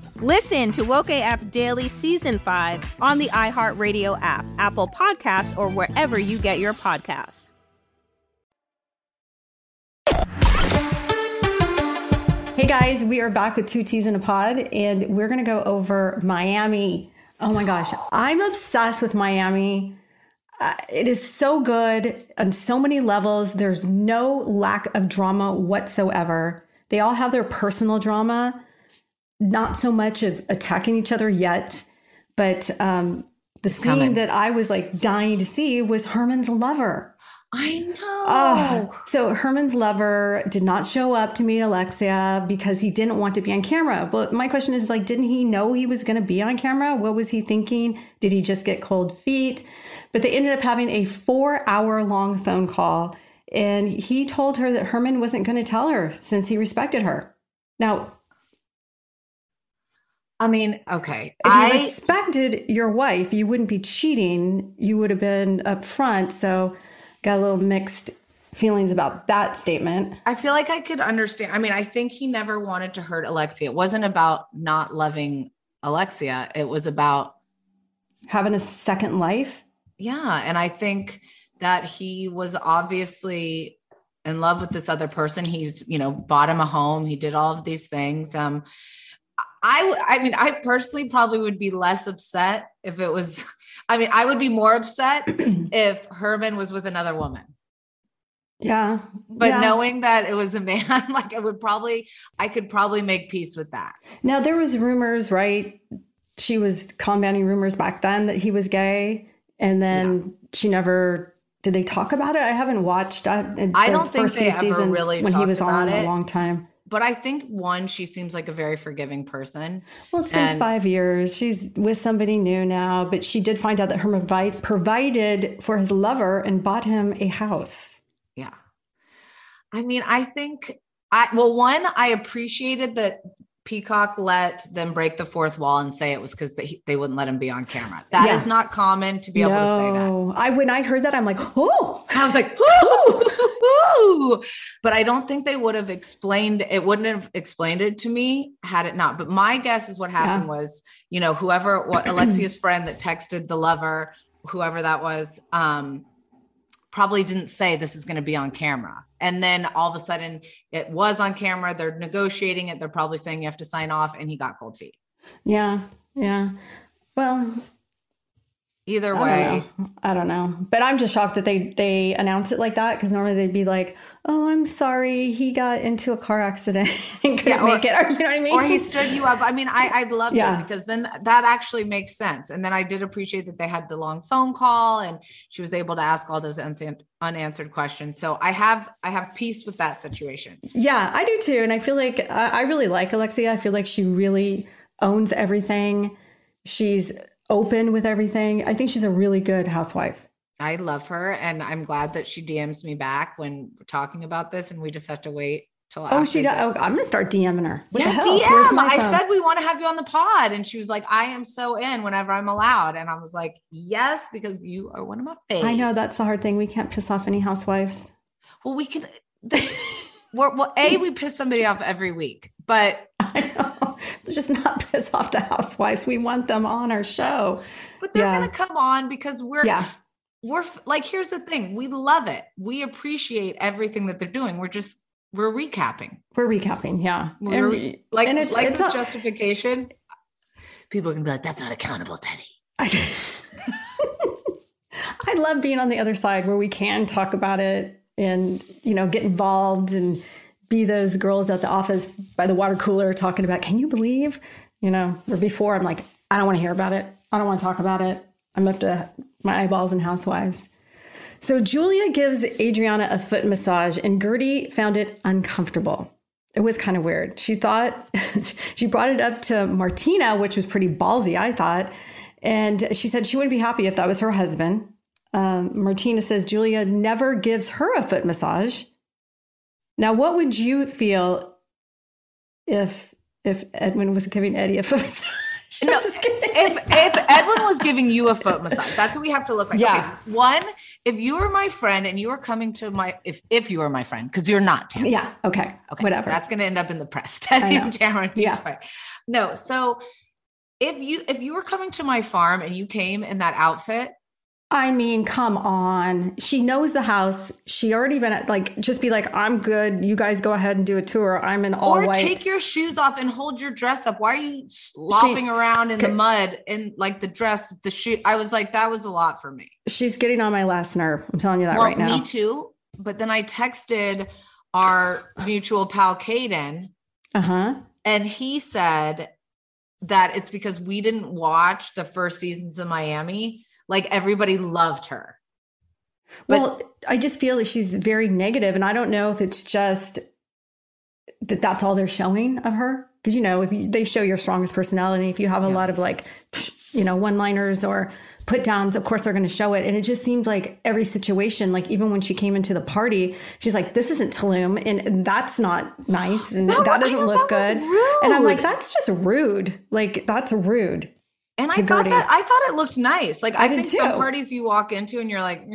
Listen to Woke AF Daily Season 5 on the iHeartRadio app, Apple Podcasts, or wherever you get your podcasts. Hey guys, we are back with Two T's in a Pod, and we're going to go over Miami. Oh my gosh, I'm obsessed with Miami. Uh, it is so good on so many levels. There's no lack of drama whatsoever. They all have their personal drama, not so much of attacking each other yet, but um, the scene Coming. that I was like dying to see was Herman's lover. I know. Oh, so Herman's lover did not show up to meet Alexia because he didn't want to be on camera. But my question is like, didn't he know he was going to be on camera? What was he thinking? Did he just get cold feet? But they ended up having a four hour long phone call. And he told her that Herman wasn't going to tell her since he respected her. Now, I mean, okay. if you I respected your wife, you wouldn't be cheating. You would have been upfront. So, got a little mixed feelings about that statement. I feel like I could understand. I mean, I think he never wanted to hurt Alexia. It wasn't about not loving Alexia. It was about Having a second life. yeah, and I think that he was obviously in love with this other person. He, you know, bought him a home. He did all of these things. Um I I mean, I personally probably would be less upset if it was I mean, I would be more upset if Herman was with another woman. Yeah. But Yeah. knowing that it was a man, like I would probably, I could probably make peace with that. Now there was rumors, right? She was combating rumors back then that he was gay, and then she never. Did they talk about it? I haven't watched. Uh, I, I don't think first they few ever seasons really when he was on it. a long time. But I think one, she seems like a very forgiving person. Well, it's been And- five years. She's with somebody new now, but she did find out that her vi- provided for his lover and bought him a house. Yeah. I mean, I think I, well, one, I appreciated that Peacock let them break the fourth wall and say it was because they, they wouldn't let him be on camera. That is Yeah. not common to be able to say that. I when I heard that, I'm like, oh, I was like, ooh. But I don't think they would have explained it, wouldn't have explained it to me had it not. But my guess is what happened Yeah. was, you know, whoever what Alexia's friend that texted the lover, whoever that was, um, probably didn't say this is going to be on camera. And then all of a sudden it was on camera. They're negotiating it. They're probably saying you have to sign off, and he got cold feet. yeah, yeah. Well, Either I way, don't. I don't know, but I'm just shocked that they they announce it like that because normally they'd be like, "Oh, I'm sorry, he got into a car accident and couldn't Yeah, or- make it," or you know what I mean? or he stood you up. I mean, I I love Yeah. it because then that actually makes sense. And then I did appreciate that they had the long phone call and she was able to ask all those unanswered unanswered questions. So I have I have peace with that situation. Yeah, I do too. And I feel like I I really like Alexia. I feel like she really owns everything. She's open with everything. I think she's a really good housewife. I love her, and I'm glad that she DMs me back when we're talking about this, and we just have to wait till. I oh, she does. Oh, I'm gonna start DMing her. What yeah. DM. I said we want to have you on the pod, and she was like, "I am so in whenever I'm allowed," and I was like, "Yes, because you are one of my faves." I know that's the hard thing. We can't piss off any housewives. Well, we can. we're, well, a we piss somebody off every week, but I know. Let's just not piss off the housewives. We want them on our show. But they're yeah. gonna come on because we're yeah. we're like here's the thing. We love it. We appreciate everything that they're doing. We're just we're recapping. We're recapping yeah. We're, and, like and it, like it's this a, justification. People are gonna be like that's not accountable Teddi. I love being on the other side where we can talk about it and you know get involved and be those girls at the office by the water cooler talking about can you believe you know or before i'm like i don't want to hear about it i don't want to talk about it i'm up to my eyeballs and housewives. So Julia gives Adriana a foot massage, and Guerdy found it uncomfortable. It was kind of weird. She thought she brought it up to Martina, which was pretty ballsy, I thought. And she said she wouldn't be happy if that was her husband. Um, Martina says Julia never gives her a foot massage. Now, what would you feel if if Edwin was giving Eddie a foot massage? no, if if Edwin was giving you a foot massage, that's what we have to look like. Yeah. Okay, one, if you were my friend and you were coming to my if if you were my friend, because you're not Tamra. Yeah. Okay. Okay. Whatever. That's gonna end up in the press. Teddi and Tamra. Yeah. No. So if you if you were coming to my farm and you came in that outfit, I mean, come on. She knows the house. She already been at, like, just be like, I'm good. You guys go ahead and do a tour. I'm in all or white. take your shoes off and hold your dress up. Why are you slopping she, around in the mud and like the dress, the shoe? I was like, that was a lot for me. She's getting on my last nerve. I'm telling you that well, right now. Me too. But then I texted our mutual pal, Caden. Uh huh. And he said that it's because we didn't watch the first seasons of Miami like everybody loved her. But, well, I just feel that she's very negative, and I don't know if it's just that that's all they're showing of her. Because you know, if you, they show your strongest personality, if you have a yeah. lot of like, you know, one-liners or put downs, of course they're going to show it. And it just seemed like every situation, like even when she came into the party, she's like, "This isn't Tulum, and that's not nice, and that, that doesn't look good." And I'm like, "That's just rude. Like that's rude." And I thought that I thought it looked nice. Like I, I think too. some parties you walk into and you're like,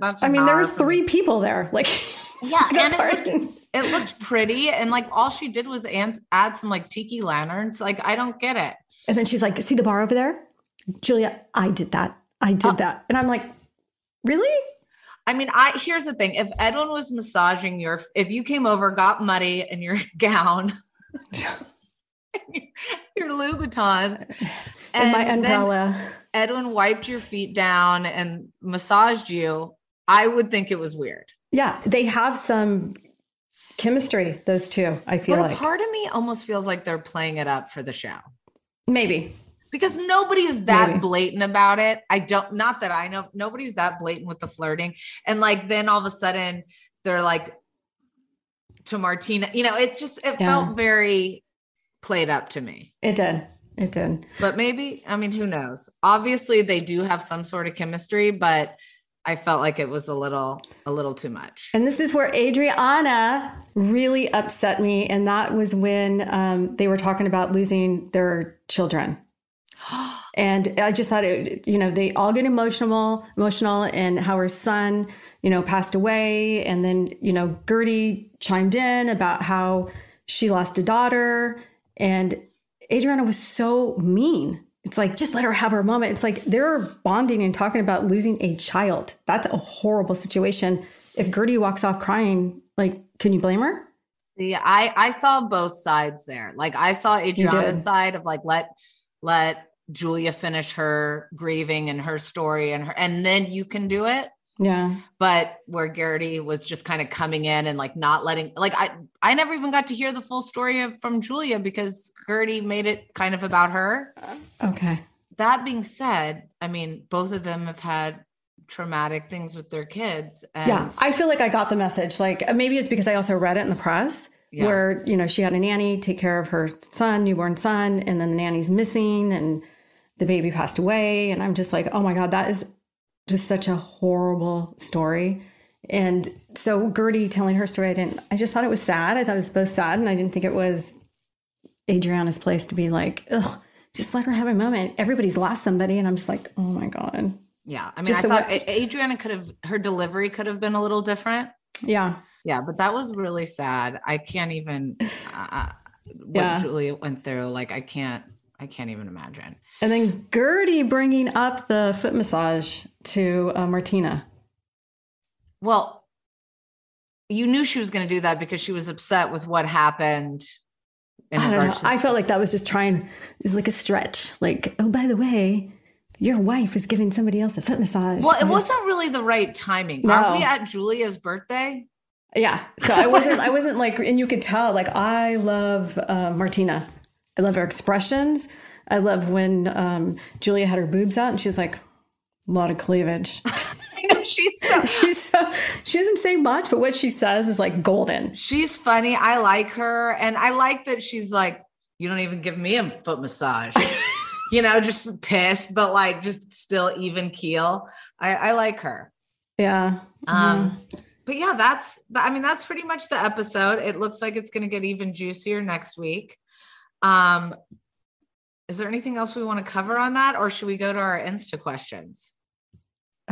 that's. I mean, there was three people there. Like, yeah, and it looked, it looked, pretty, and like all she did was add some like tiki lanterns. Like I don't get it. And then she's like, "See the bar over there, Julia? I did that. I did uh, that." And I'm like, "Really?" I mean, I here's the thing: if Edwin was massaging your, if you came over, got muddy in your gown, your Louboutins and, my umbrella. Edwin wiped your feet down and massaged you. I would think it was weird. Yeah, they have some chemistry, those two. I feel but like. part of me almost feels like they're playing it up for the show. Maybe. Because nobody's that Maybe. blatant about it. I don't, not that I know, nobody's that blatant with the flirting. And like, then all of a sudden they're like to Martina, you know, it's just, it yeah. felt very played up to me. It did. It did. But maybe, I mean, who knows? Obviously, they do have some sort of chemistry, but I felt like it was a little a little too much. And this is where Adriana really upset me, and that was when um, they were talking about losing their children. and I just thought it, you know, they all get emotional, emotional, and how her son, you know, passed away, and then you know, Guerdy chimed in about how she lost a daughter, and Adriana was so mean. It's like, just let her have her moment. It's like they're bonding and talking about losing a child. That's a horrible situation. If Guerdy walks off crying, like, can you blame her? See, I I saw both sides there. Like I saw Adriana's side of like let let Julia finish her grieving and her story and her and then you can do it. Yeah. But where Guerdy was just kind of coming in and like not letting like I I never even got to hear the full story of from Julia because Guerdy made it kind of about her. Okay. That being said, I mean, both of them have had traumatic things with their kids. And- yeah. I feel like I got the message. Like uh, maybe it's because I also read it in the press. Yeah. Where, you know, she had a nanny take care of her son, newborn son, and then the nanny's missing and the baby passed away. And I'm just like, oh my God, that is just such a horrible story. And so Guerdy telling her story, I didn't, I just thought it was sad. I thought it was both sad and I didn't think it was Adriana's place to be like, ugh, just let her have a moment. Everybody's lost somebody. And I'm just like, oh my God. Yeah. I mean, Just I thought way- Adriana could have, her delivery could have been a little different. Yeah. Yeah. But that was really sad. I can't even, uh, what Yeah. Julia went through. Like, I can't, I can't even imagine. And then Guerdy bringing up the foot massage to uh, Martina. Well, you knew she was going to do that because she was upset with what happened. I don't know. I felt like that was just trying, it's like a stretch. Like, oh, by the way, your wife is giving somebody else a foot massage. well, it wasn't really the right timing. No. Are we at Julia's birthday? Yeah. So I wasn't, I wasn't like, and you could tell, like, I love uh, Martina. I love her expressions. I love when um, Julia had her boobs out and she's like, a lot of cleavage. She's so she's so, she doesn't say much, but what she says is like golden. She's funny. I like her. And I like that she's like, you don't even give me a foot massage. you know, just pissed, but like just still even keel. I, I like her. Yeah. Um, but yeah, that's I mean, that's pretty much the episode. It looks like it's gonna get even juicier next week. Um, is there anything else we want to cover on that, or should we go to our Insta questions?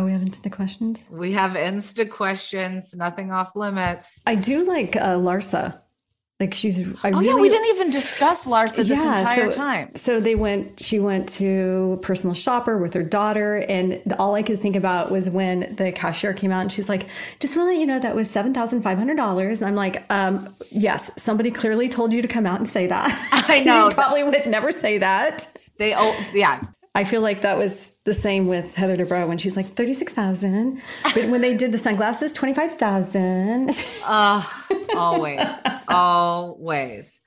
Oh, we have Insta questions. We have Insta questions, nothing off limits. I do like uh, Larsa. Like she's. I oh really, yeah, we didn't even discuss Larsa this entire so, time. So they went. She went to personal shopper with her daughter, and all I could think about was when the cashier came out and she's like, "Just want to let you know that was seven thousand five hundred dollars." And I'm like, um, "Yes, somebody clearly told you to come out and say that." I know. probably would never say that. They oh yeah. I feel like that was the same with Heather Dubrow when she's like thirty six thousand, but when they did the sunglasses, twenty five thousand. Uh, always, always.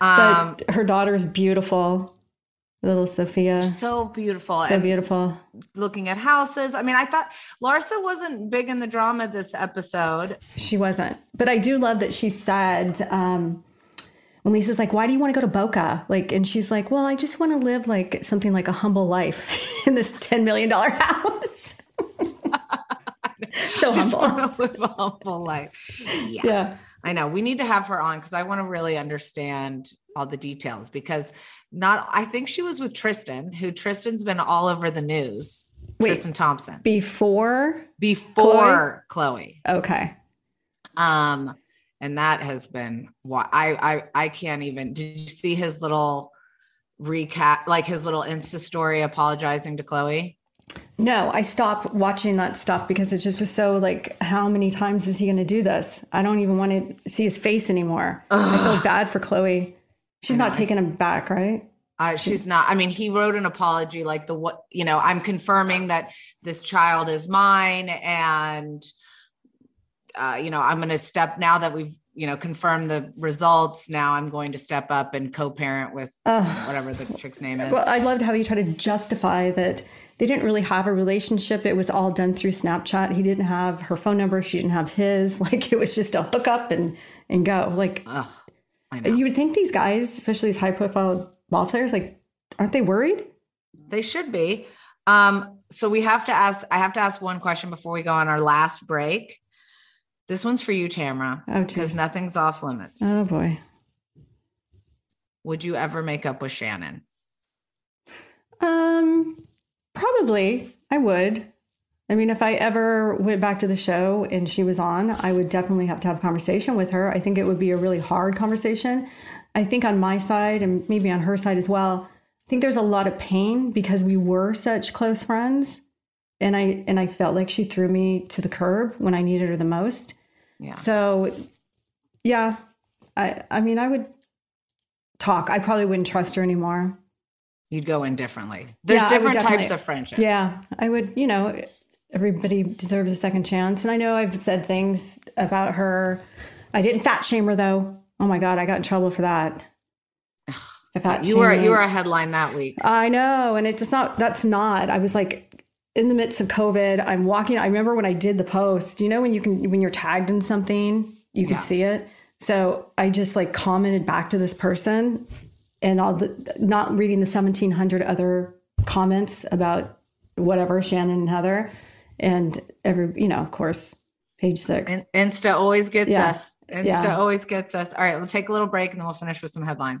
Um, but her daughter is beautiful, little Sophia. so beautiful. So and beautiful. Looking at houses. I mean, I thought Larsa wasn't big in the drama this episode. She wasn't, but I do love that she said um, when Lisa's like, "Why do you want to go to Boca?" Like, and she's like, "Well, I just want to live like something like a humble life in this ten million dollar house." so Just humble. live a humble life. Yeah. Yeah. I know. We need to have her on because I want to really understand all the details because not I think she was with Tristan, who Tristan's been all over the news. Wait. Tristan Thompson. Before Before Khloé. Okay. Um, and that has been what I I I can't even did you see his little recap, like his little Insta story apologizing to Khloé? No, I stopped watching that stuff because it just was so like, how many times is he going to do this? I don't even want to see his face anymore. I feel bad for Khloé. She's not taking him back, right? Uh, she's not. I mean, he wrote an apology, like the what you know. I'm confirming that this child is mine, and uh, you know, I'm going to step now that we've you know confirmed the results. Now I'm going to step up and co-parent with Ugh. whatever the chick's name is. Well, I loved how you try to justify that they didn't really have a relationship. It was all done through Snapchat. He didn't have her phone number. She didn't have his. Like it was just a hook up and and go. Like Ugh, I know. you would think these guys, especially these high profile ball players, like aren't they worried? They should be. Um, so we have to ask. I have to ask one question before we go on our last break. This one's for you, Tamra, Oh, because nothing's off limits. Oh boy. Would you ever make up with Shannon? Um, probably I would. I mean, if I ever went back to the show and she was on, I would definitely have to have a conversation with her. I think it would be a really hard conversation. I think on my side and maybe on her side as well, I think there's a lot of pain because we were such close friends. And I and I felt like she threw me to the curb when I needed her the most. Yeah. So yeah, I I mean I would talk. I probably wouldn't trust her anymore. You'd go in differently. There's Yeah, different types of friendship. Yeah, I would, you know, everybody deserves a second chance. And I know I've said things about her. I didn't fat shame her though. Oh my God, I got in trouble for that. The fat You were you were a headline that week. I know. And it's just not, that's not. I was like, in the midst of COVID, I'm walking. I remember when I did the post, you know, when you can, when you're tagged in something, you can Yeah. see it. So I just like commented back to this person and all the, not reading the 1700 other comments about whatever Shannon and Heather, and every you know, of course, page six. In- Insta always gets Yeah. us. Insta Yeah. always gets us. All right, we'll take a little break and then we'll finish with some headlines.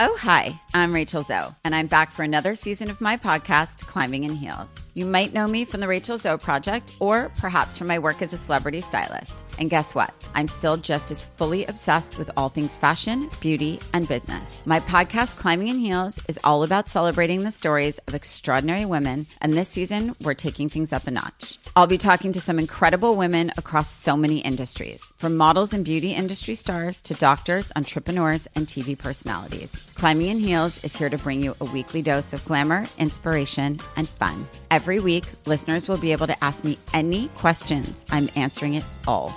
Oh, hi, I'm Rachel Zoe, and I'm back for another season of my podcast, Climbing in Heels. You might know me from the Rachel Zoe Project, or perhaps from my work as a celebrity stylist. And guess what? I'm still just as fully obsessed with all things fashion, beauty, and business. My podcast, Climbing in Heels, is all about celebrating the stories of extraordinary women, and this season, we're taking things up a notch. I'll be talking to some incredible women across so many industries, from models and beauty industry stars to doctors, entrepreneurs, and TV personalities. Climbing in Heels is here to bring you a weekly dose of glamour, inspiration, and fun. Every week, listeners will be able to ask me any questions. I'm answering it all.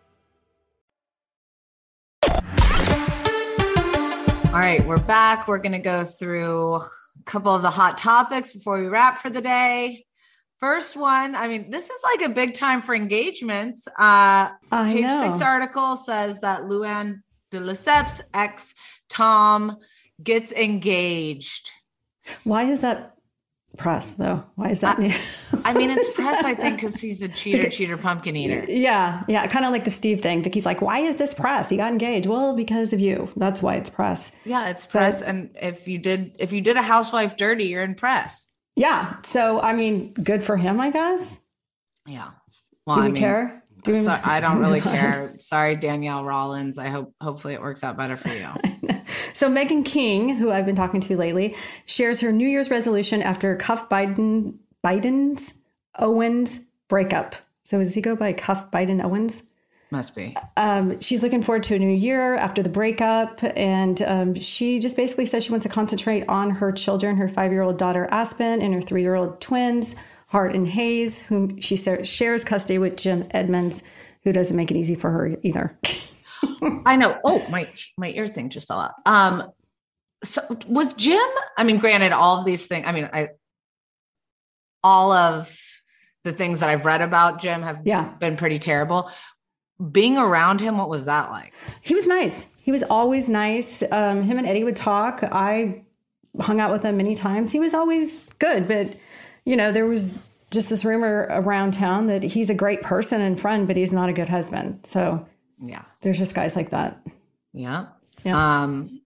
All right, we're back. We're going to go through a couple of the hot topics before we wrap for the day. First one, I mean, this is like a big time for engagements. Uh, I page know. six article says that Luann de Lesseps ex Tom gets engaged. Why is that press though? Why is that? New? I mean, it's press, I think, because he's a cheater, Because- cheater, pumpkin eater. yeah, yeah, kind of like the Steve thing. Vicki's like, "Why is this press? He got engaged." Well, because of you. That's why it's press. Yeah, it's press. and if you did, if you did a housewife dirty, you're in press. Yeah. So I mean, good for him, I guess. Yeah. Do we care? Do so- I don't really care. Sorry, Danielle Rollins. I hope hopefully it works out better for you. So Meghan King, who I've been talking to lately, shares her New Year's resolution after Cuffe Biden Biden's Owens breakup. So does he go by Cuffe Biden Owens? Must be. Um, she's looking forward to a new year after the breakup, and um, she just basically says she wants to concentrate on her children, her five-year-old daughter Aspen and her three-year-old twins, Hart and Hayes, whom she shares custody with Jim Edmonds, who doesn't make it easy for her either. I know. Oh, my my ear thing just fell out. Um, so was Jim? I mean, granted, all of these things. I mean, I all of the things that I've read about Jim have yeah. been pretty terrible. Being around him, what was that like? He was nice. He was always nice. Um, him and Eddie would talk. I hung out with him many times. He was always good, but you know, there was just this rumor around town that he's a great person and friend, but he's not a good husband. So yeah, there's just guys like that. Yeah. Yeah. Um,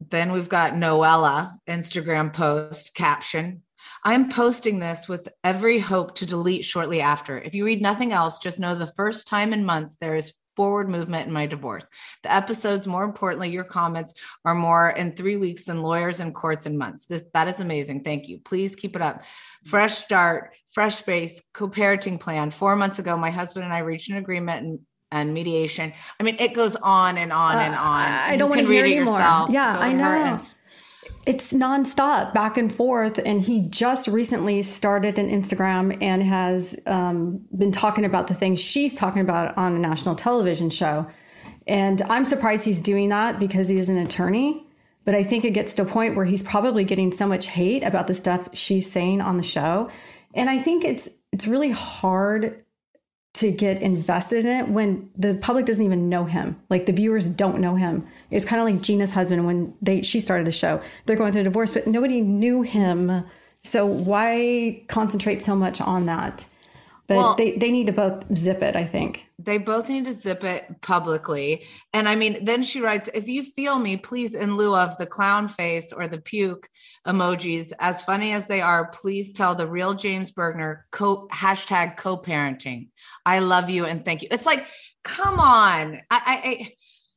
then we've got Noella Instagram post caption. I'm posting this with every hope to delete shortly after. If you read nothing else, just know the first time in months there is forward movement in my divorce. The episodes, more importantly, your comments are more in three weeks than lawyers and courts in months. This, that is amazing. Thank you. Please keep it up. Fresh start, fresh space, co parenting plan. Four months ago, my husband and I reached an agreement and and mediation. I mean, it goes on and on uh, and on. I don't want to hear it anymore. Yourself. Yeah, I know. It's nonstop, back and forth. And he just recently started an Instagram and has um, been talking about the things she's talking about on a national television show. And I'm surprised he's doing that because he is an attorney. But I think it gets to a point where he's probably getting so much hate about the stuff she's saying on the show. And I think it's it's really hard to get invested in it when the public doesn't even know him. Like the viewers don't know him. It's kind of like Gina's husband when they she started the show. They're going through a divorce, but nobody knew him. So why concentrate so much on that? But well, they, they need to both zip it, I think. They both need to zip it publicly. And I mean, then she writes, if you feel me, please, in lieu of the clown face or the puke emojis, as funny as they are, please tell the real James Bergener co hashtag co-parenting. I love you and thank you. It's like, come on. I, I, I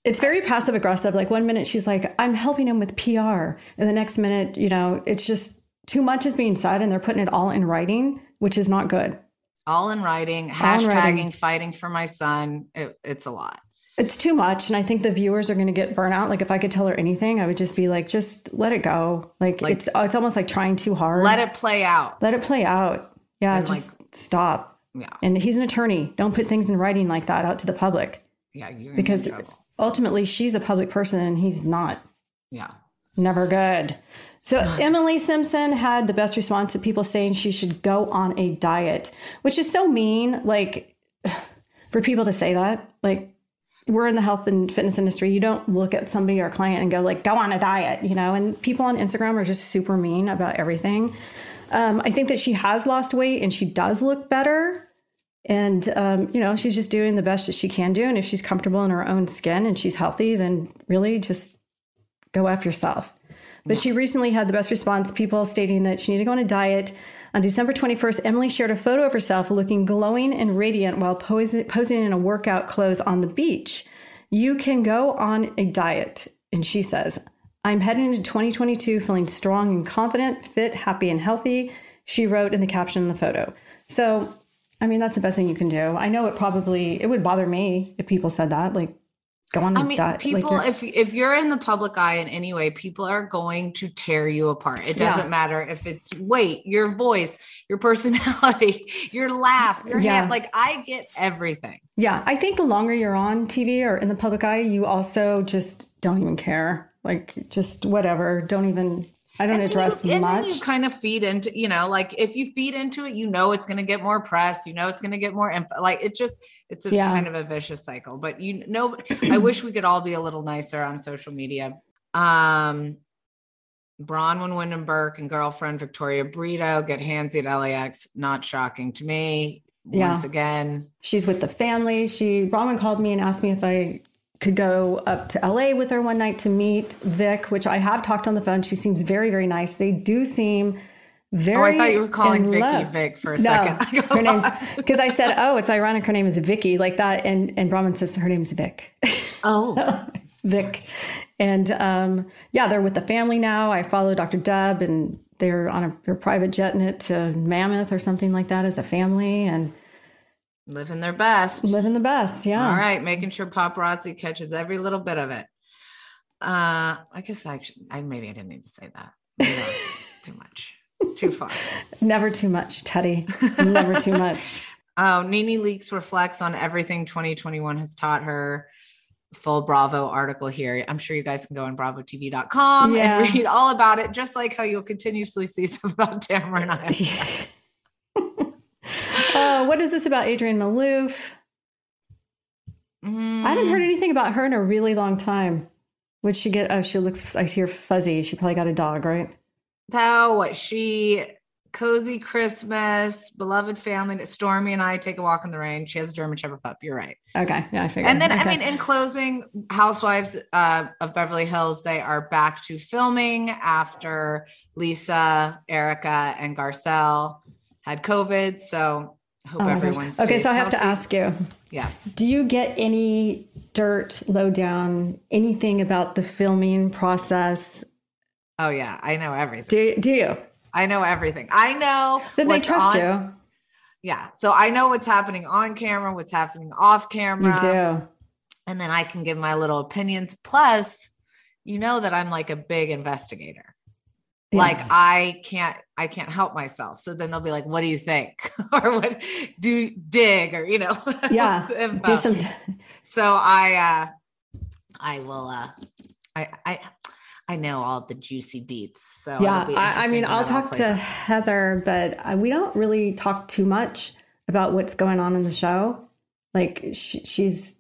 it's very passive aggressive. Like one minute she's like, I'm helping him with PR. And the next minute, you know, it's just too much is being said and they're putting it all in writing, which is not good all in writing, hashtagging, in writing. fighting for my son. It, it's a lot. It's too much. And I think the viewers are going to get burnout. Like if I could tell her anything, I would just be like, just let it go. Like, like it's, it's almost like trying too hard. Let it play out. Let it play out. Yeah. And just like, stop. Yeah. And he's an attorney. Don't put things in writing like that out to the public. Yeah. because ultimately she's a public person and he's not. Yeah. Never good. So Emily Simpson had the best response to people saying she should go on a diet, which is so mean. Like for people to say that, like we're in the health and fitness industry. You don't look at somebody or a client and go like, "Go on a diet," you know. And people on Instagram are just super mean about everything. Um, I think that she has lost weight and she does look better. And um, you know, she's just doing the best that she can do. And if she's comfortable in her own skin and she's healthy, then really just go after yourself. But she recently had the best response people stating that she needed to go on a diet. On December 21st, Emily shared a photo of herself looking glowing and radiant while posing in a workout clothes on the beach. You can go on a diet. And she says, I'm heading into 2022 feeling strong and confident, fit, happy, and healthy, she wrote in the caption in the photo. So, I mean, that's the best thing you can do. I know it probably, it would bother me if people said that. Like, go on I mean, people, like if if you're in the public eye in any way, people are going to tear you apart. It doesn't yeah. matter if it's weight, your voice, your personality, your laugh, your yeah. hand. Like I get everything. Yeah, I think the longer you're on TV or in the public eye, you also just don't even care. Like just whatever. Don't even I don't and address you, much. You kind of feed into, you know, like if you feed into it, you know it's going to get more press. You know it's going to get more info. Like it just, it's a yeah. kind of a vicious cycle. But you know, I wish we could all be a little nicer on social media. Um, Braunwyn Windham-Burke and girlfriend Victoria Brito get handsy at LAX. Not shocking to me. Yeah. Once again, she's with the family. She Braunwyn called me and asked me if I could go up to LA with her one night to meet Vic, which I have talked on the phone. She seems very, very nice. They do seem very. Oh, I thought you were calling Vicki love. Vic for a no, second. her name's because I said, "Oh, it's ironic. Her name is Vicki," like that, and and Braunwyn says her name is Vic. Oh, Vic, and um, yeah, they're with the family now. I follow Dr. Deb, and they're on a, their private jet in it to Mammoth or something like that as a family, and Living their best. Living the best, yeah. All right, making sure paparazzi catches every little bit of it. Uh, I guess I, should, I maybe I didn't need to say that. too much, too far. Never too much, Teddi. Never too much. Oh, NeNe Leakes reflects on everything 2021 has taught her. Full Bravo article here. I'm sure you guys can go on bravotv.com Yeah. and read all about it, just like how you'll continuously see stuff about Tamra and I. Oh, what is this about Adrienne Maloof? I haven't heard anything about her in a really long time. Would she get? Oh, she looks. I see her fuzzy. She probably got a dog, right? What she cozy Christmas, beloved family. Stormy and I take a walk in the rain. She has a German Shepherd pup. You're right. Okay, yeah, I figured. And then, I mean, in closing, Housewives uh, of Beverly Hills, they are back to filming after Lisa, Erika, and Garcelle had COVID. So hope Oh everyone's okay. So I have to ask you. Yes. Do you get any dirt, lowdown, anything about the filming process? Oh yeah, I know everything. Do do you? I know everything. I know Then they trust on- you. Yeah. So I know what's happening on camera, what's happening off camera. You do. And then I can give my little opinions. Plus, you know that I'm like a big investigator. Like I can't I can't help myself. So then they'll be like, what do you think? or what do dig or you know, Yeah. Do some. so I uh I will uh I I I know all the juicy deets. So yeah, I, I mean, I'll talk to out. Heather, but I, we don't really talk too much about what's going on in the show. Like she, she's,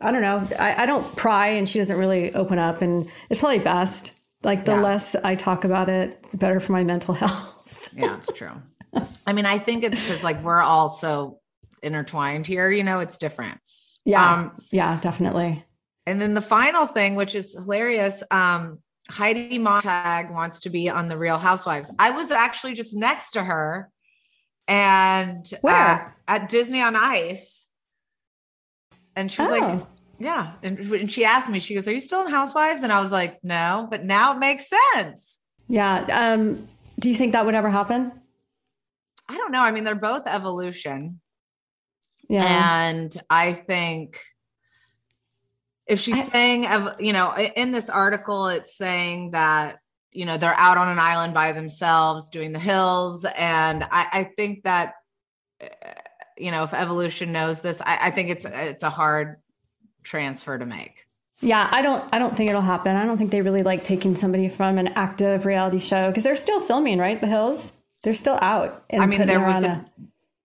I don't know, I, I don't pry, and she doesn't really open up, and it's probably best. Like the Yeah. less I talk about it, it's better for my mental health. yeah, it's true. I mean, I think it's because like we're all so intertwined here, you know, it's different. Yeah, Um, yeah, definitely. And then the final thing, which is hilarious, um, Heidi Montag wants to be on the Real Housewives. I was actually just next to her, and Where? uh, at Disney on Ice, and she was like, Oh. "Yeah," and, and she asked me, she goes, "Are you still in Housewives?" And I was like, "No," but now it makes sense. Yeah. Um, do you think that would ever happen? I don't know. I mean, they're both evolution. Yeah. And I think if she's saying, ev- you know, in this article, it's saying that, you know, they're out on an island by themselves doing the hills. And I, I think that, uh, you know, if evolution knows this, I, I think it's, it's a hard transfer to make. Yeah, I don't I don't think it'll happen. I don't think they really like taking somebody from an active reality show because they're still filming, right? The Hills. They're still out. I mean, there was on a,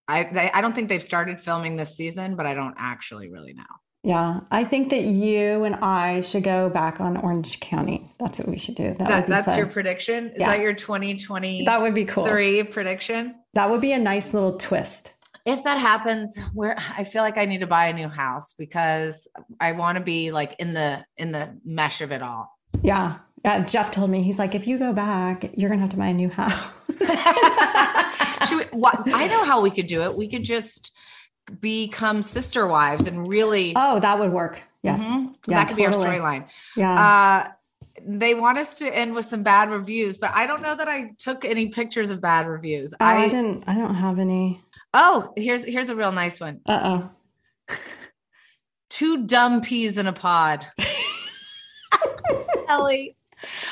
I, they, I don't think they've started filming this season, but I don't actually really know. Yeah, I think that you and I should go back on Orange County. That's what we should do. That, That, would be that's fun. your prediction. Is Yeah. that your 2020? That would be cool. Three prediction. That would be a nice little twist. If that happens, where I feel like I need to buy a new house because I want to be like in the in the mesh of it all. Yeah. Yeah, Jeff told me he's like, if you go back, you're gonna have to buy a new house. Should we, what, I know how we could do it. We could just become sister wives and really. Oh, that would work. Yes. Mhm. Yeah, that could be our storyline. Yeah. Uh, they want us to end with some bad reviews, but I don't know that I took any pictures of bad reviews. Oh, I, didn't. I don't have any. Oh, here's here's a real nice one. Uh oh. Two dumb peas in a pod. Ellie.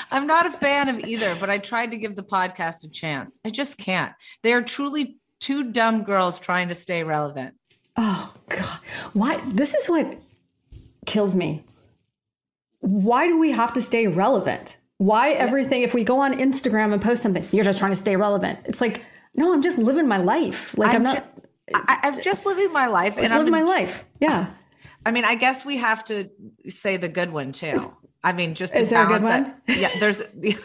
I'm not a fan of either, but I tried to give the podcast a chance. I just can't. They are truly two dumb girls trying to stay relevant. Oh God. Why this is what kills me. Why do we have to stay relevant? Why everything if we go on Instagram and post something, you're just trying to stay relevant. It's like, no, I'm just living my life. Like I'm, I'm not ju- I, I'm just living my life. just I'm living my life. Yeah. I mean, I guess we have to say the good one too. I mean, just to Is there a good one? it. Yeah, there's.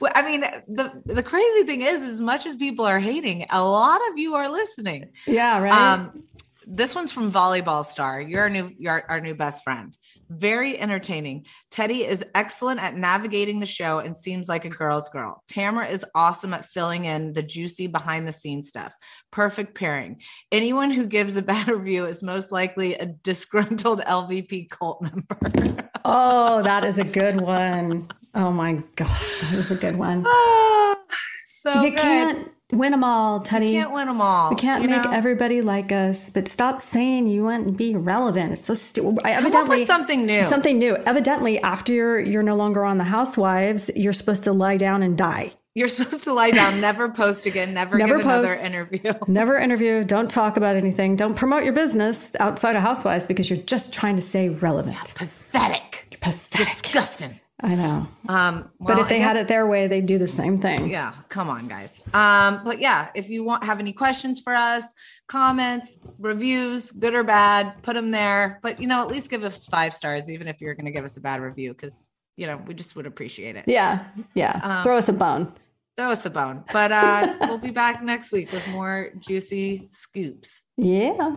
well, I mean, the the crazy thing is, as much as people are hating, a lot of you are listening. Yeah, right. Um, this one's from Volleyball Star. You're our new, you're our new best friend. Very entertaining. Teddi is excellent at navigating the show and seems like a girl's girl. Tamra is awesome at filling in the juicy behind the scenes stuff. Perfect pairing. Anyone who gives a bad review is most likely a disgruntled LVP cult member. oh, that is a good one. Oh my God. That is a good one. Ah, so you good. can't win them all, Teddi. You can't win them all. We can't make know? everybody like us, but stop saying you want to be relevant. It's so stupid. Come up with Evidently, something new. Something new. Evidently, after you're you're no longer on the Housewives, you're supposed to lie down and die. You're supposed to lie down, never post again, never, Never give another post. interview. Never interview. Don't talk about anything. Don't promote your business outside of Housewives because you're just trying to stay relevant. Pathetic. You're pathetic. Disgusting. I know. Um, but if they I had it their way, they'd do the same thing. Yeah, come on, guys. Um, but yeah, if you want have any questions for us, comments, reviews, good or bad, put them there. But you know, at least give us five stars, even if you're going to give us a bad review, because you know we just would appreciate it. Yeah. Yeah. Um, Throw us a bone. Throw us a bone. But uh, we'll be back next week with more juicy scoops. Yeah.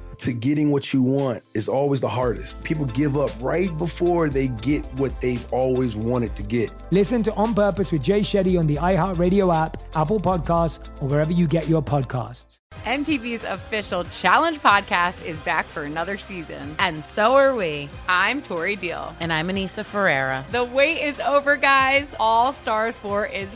to getting what you want is always the hardest. People give up right before they get what they've always wanted to get. Listen to On Purpose with Jay Shetty on the iHeartRadio app, Apple Podcasts, or wherever you get your podcasts. MTV's official Challenge podcast is back for another season. And so are we. I'm Tori Deal. And I'm Aneesa Ferreira. The wait is over, guys. All Stars 4 is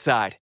Side.